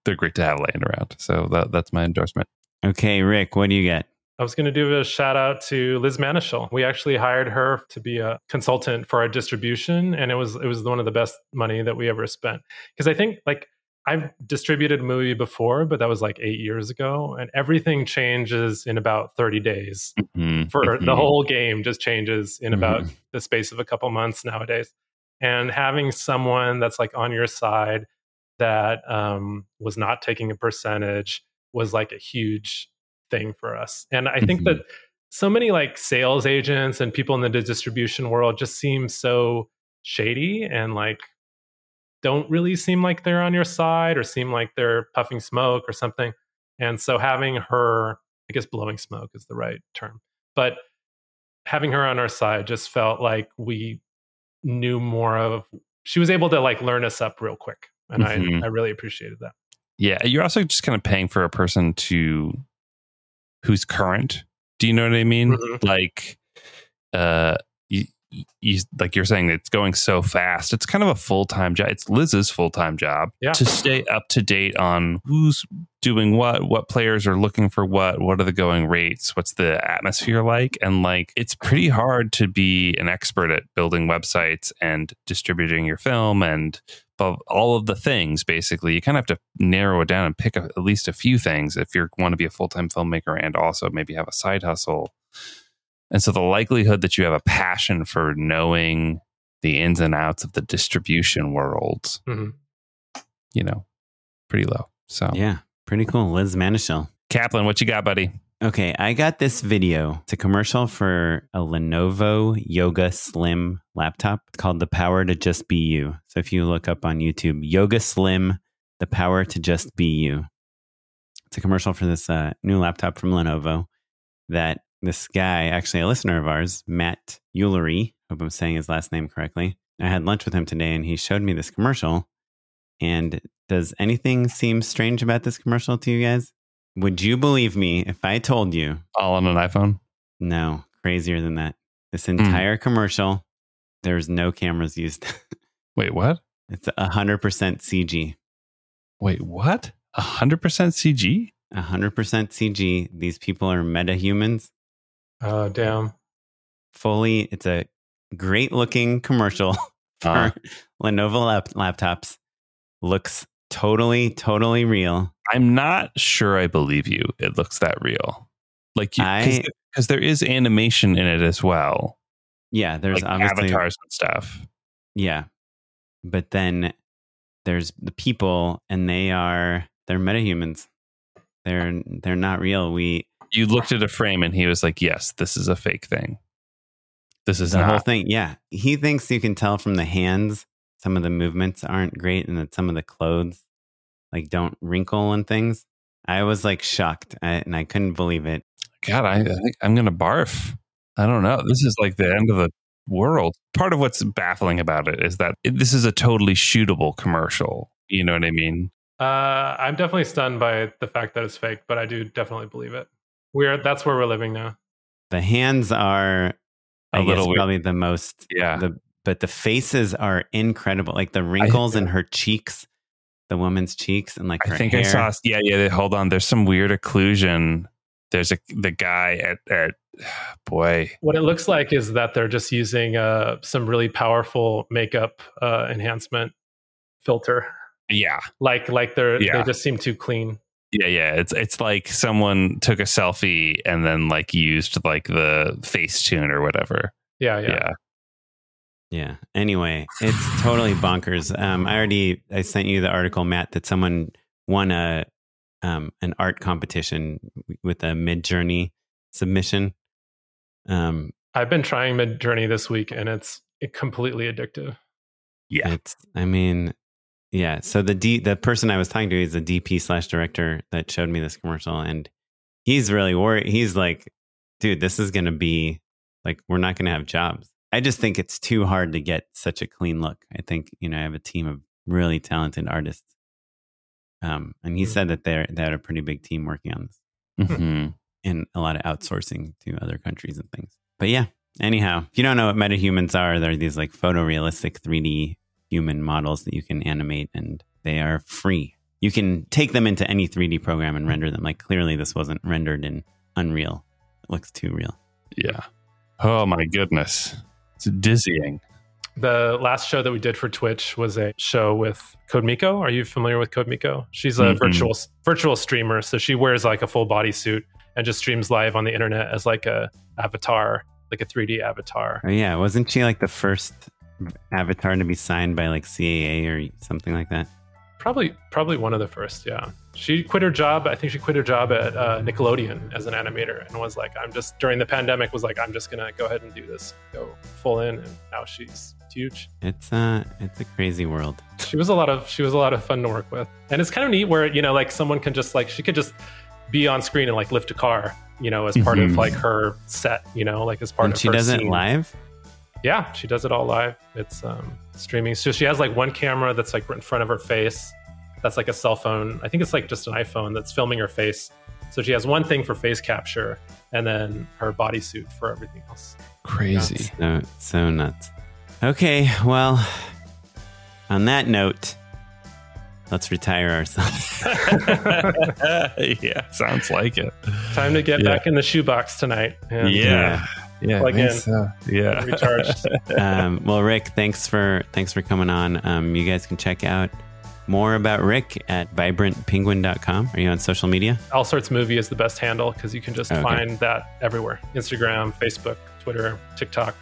They're great to have laying around. So that, that's my endorsement. Okay, Rick, what do you get? I was going to do a shout out to Liz Manashil. We actually hired her to be a consultant for our distribution, and it was it was one of the best money that we ever spent. Because I think like I've distributed a movie before, but that was like eight years ago, and everything changes in about thirty days. Mhm, For the mhm. whole game, just changes in about Mhm. the space of a couple months nowadays. And having someone that's like on your side that um, was not taking a percentage was like a huge thing for us. And I think Mhm. that so many like sales agents and people in the distribution world just seem so shady and like don't really seem like they're on your side or seem like they're puffing smoke or something. And so having her, I guess blowing smoke is the right term, but having her on our side just felt like we knew more of she was able to like learn us up real quick and Mhm. I, I really appreciated that Yeah. You're also just kind of paying for a person to who's current. Do you know what I mean? Mhm. Like, uh, you, like you're saying it's going so fast. It's kind of a full time job. It's Liz's full time job Yeah. to stay up to date on who's doing what, what players are looking for what, what are the going rates, what's the atmosphere like, and like it's pretty hard to be an expert at building websites and distributing your film and all of the things basically you kind of have to narrow it down and pick a, at least a few things if you want to be a full-time filmmaker and also maybe have a side hustle and so the likelihood that you have a passion for knowing the ins and outs of the distribution world Mhm. you know pretty low so Yeah, pretty cool. Liz Manashil. kaplan what you got buddy Okay, I got this video. It's a commercial for a Lenovo Yoga Slim laptop It's called The Power to Just Be You. So if you look up on YouTube, Yoga Slim, The Power to Just Be You. It's a commercial for this uh, new laptop from Lenovo that this guy, actually a listener of ours, Matt Eulery, hope I'm saying his last name correctly. I had lunch with him today and he showed me this commercial. And does anything seem strange about this commercial to you guys? Would you believe me if I told you? all on an iphone No, crazier than that. This hmm. entire commercial, there's no cameras used. (laughs) wait what it's 100% CG. wait what 100% cg 100% CG. These people are meta humans. Oh, damn. Fully, it's a great looking commercial (laughs) for Uh. Lenovo lap- laptops. Looks totally, totally real. I'm not sure I believe you. It looks that real. Like you, because there is animation in it as well, Yeah, there's like obviously avatars and stuff. Yeah. But then there's the people and they are they're metahumans. They're they're not real. We You looked at a frame and he was like, "Yes, this is a fake thing. This is the not." whole thing. Yeah. He thinks you can tell from the hands some of the movements aren't great and that some of the clothes like don't wrinkle and things. I was like shocked I, and I couldn't believe it. God, I, I think I'm gonna barf. I don't know. This is like the end of the world. Part of what's baffling about it is that it, this is a totally shootable commercial. You know what I mean? Uh, I'm definitely stunned by the fact that it's fake, but I do definitely believe it. We're that's where we're living now. The hands are I A guess little weird. probably the most Yeah. the but the faces are incredible. Like the wrinkles in her cheeks, the woman's cheeks, and like her I think hair. I saw. Yeah, yeah. Hold on. There's some weird occlusion. There's a the guy at at (sighs) boy. What it looks like is that they're just using uh, some really powerful makeup uh, enhancement filter. Yeah, Like like they're Yeah. they just seem too clean. Yeah, yeah. It's it's like someone took a selfie and then like used like the face tune or whatever. Yeah, yeah. Yeah. Yeah. Anyway, it's totally bonkers. Um, I already I sent you the article, Matt, that someone won a um an art competition with a Midjourney submission. Um, I've been trying Midjourney this week, and it's completely addictive. Yeah. it's I mean, yeah. So the D the person I was talking to is a DP slash director that showed me this commercial, and he's really worried. He's like, dude, this is gonna be like we're not gonna have jobs. I just think it's too hard to get such a clean look. I think you know I have a team of really talented artists. Um, and he Mm. said that they're they had a pretty big team working on this Mhm. and a lot of outsourcing to other countries and things. But yeah, anyhow, if you don't know what metahumans are, they're these like photorealistic 3D human models that you can animate and they are free. You can take them into any 3D program and render them. Like clearly this wasn't rendered in Unreal. It looks too real. Yeah. Oh my goodness. It's dizzying. The last show that we did for Twitch was a show with Codemiko. Are you familiar with Codemiko? She's a Mhm. virtual virtual streamer, so she wears like a full bodysuit and just streams live on the internet as like a avatar, like a 3D avatar. Oh yeah, wasn't she like the first avatar to be signed by like CAA or something like that? Probably probably one of the first, yeah. She quit her job. I think she quit her job at uh, Nickelodeon as an animator and was like, I'm just during the pandemic was like, I'm just gonna go ahead and do this, go full in, and now she's huge. It's uh it's a crazy world. She was a lot of she was a lot of fun to work with, and it's kind of neat where you know like someone can just like she could just be on screen and like lift a car, you know, as part Mhm. of like her set, you know, like as part And of she her does it live? Yeah, she does it all live. It's um, streaming. So she has like one camera that's like right in front of her face. That's like a cell phone. I think it's like just an iPhone that's filming her face. So she has one thing for face capture and then her bodysuit for everything else. Crazy. So so nuts. Okay, well, on that note, let's retire ourselves. (laughs) (laughs) yeah, sounds like it. Time to get Yeah. back in the shoebox tonight. and, Yeah. Yeah. Plug I in. so. Yeah. Recharged. (laughs) um, well, Rick, thanks for thanks for coming on. Um, you guys can check out more about Rick at vibrantpenguin.com. Are you on social media? All Sorts Movie is the best handle because you can just Okay. find that everywhere Instagram, Facebook, Twitter, TikTok,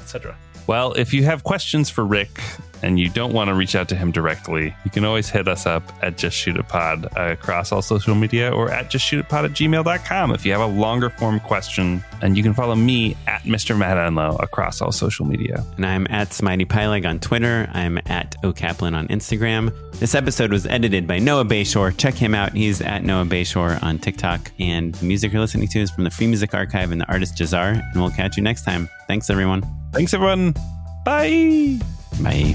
etc. Well, if you have questions for Rick and you don't want to reach out to him directly, you can always hit us up at Just Shoot It Pod across all social media or at Just Shoot It Pod at gmail.com if you have a longer form question. And you can follow me at Mr. Matt Enlow across all social media. And I'm at Smitey Pyleg on Twitter. I'm at O'Kaplan on Instagram. This episode was edited by Noah Bayshore. Check him out. He's at Noah Bayshore on TikTok. And the music you're listening to is from the Free Music Archive and the artist Jahzzar. And we'll catch you next time. Thanks, everyone. Thanks, everyone. Bye. Bye.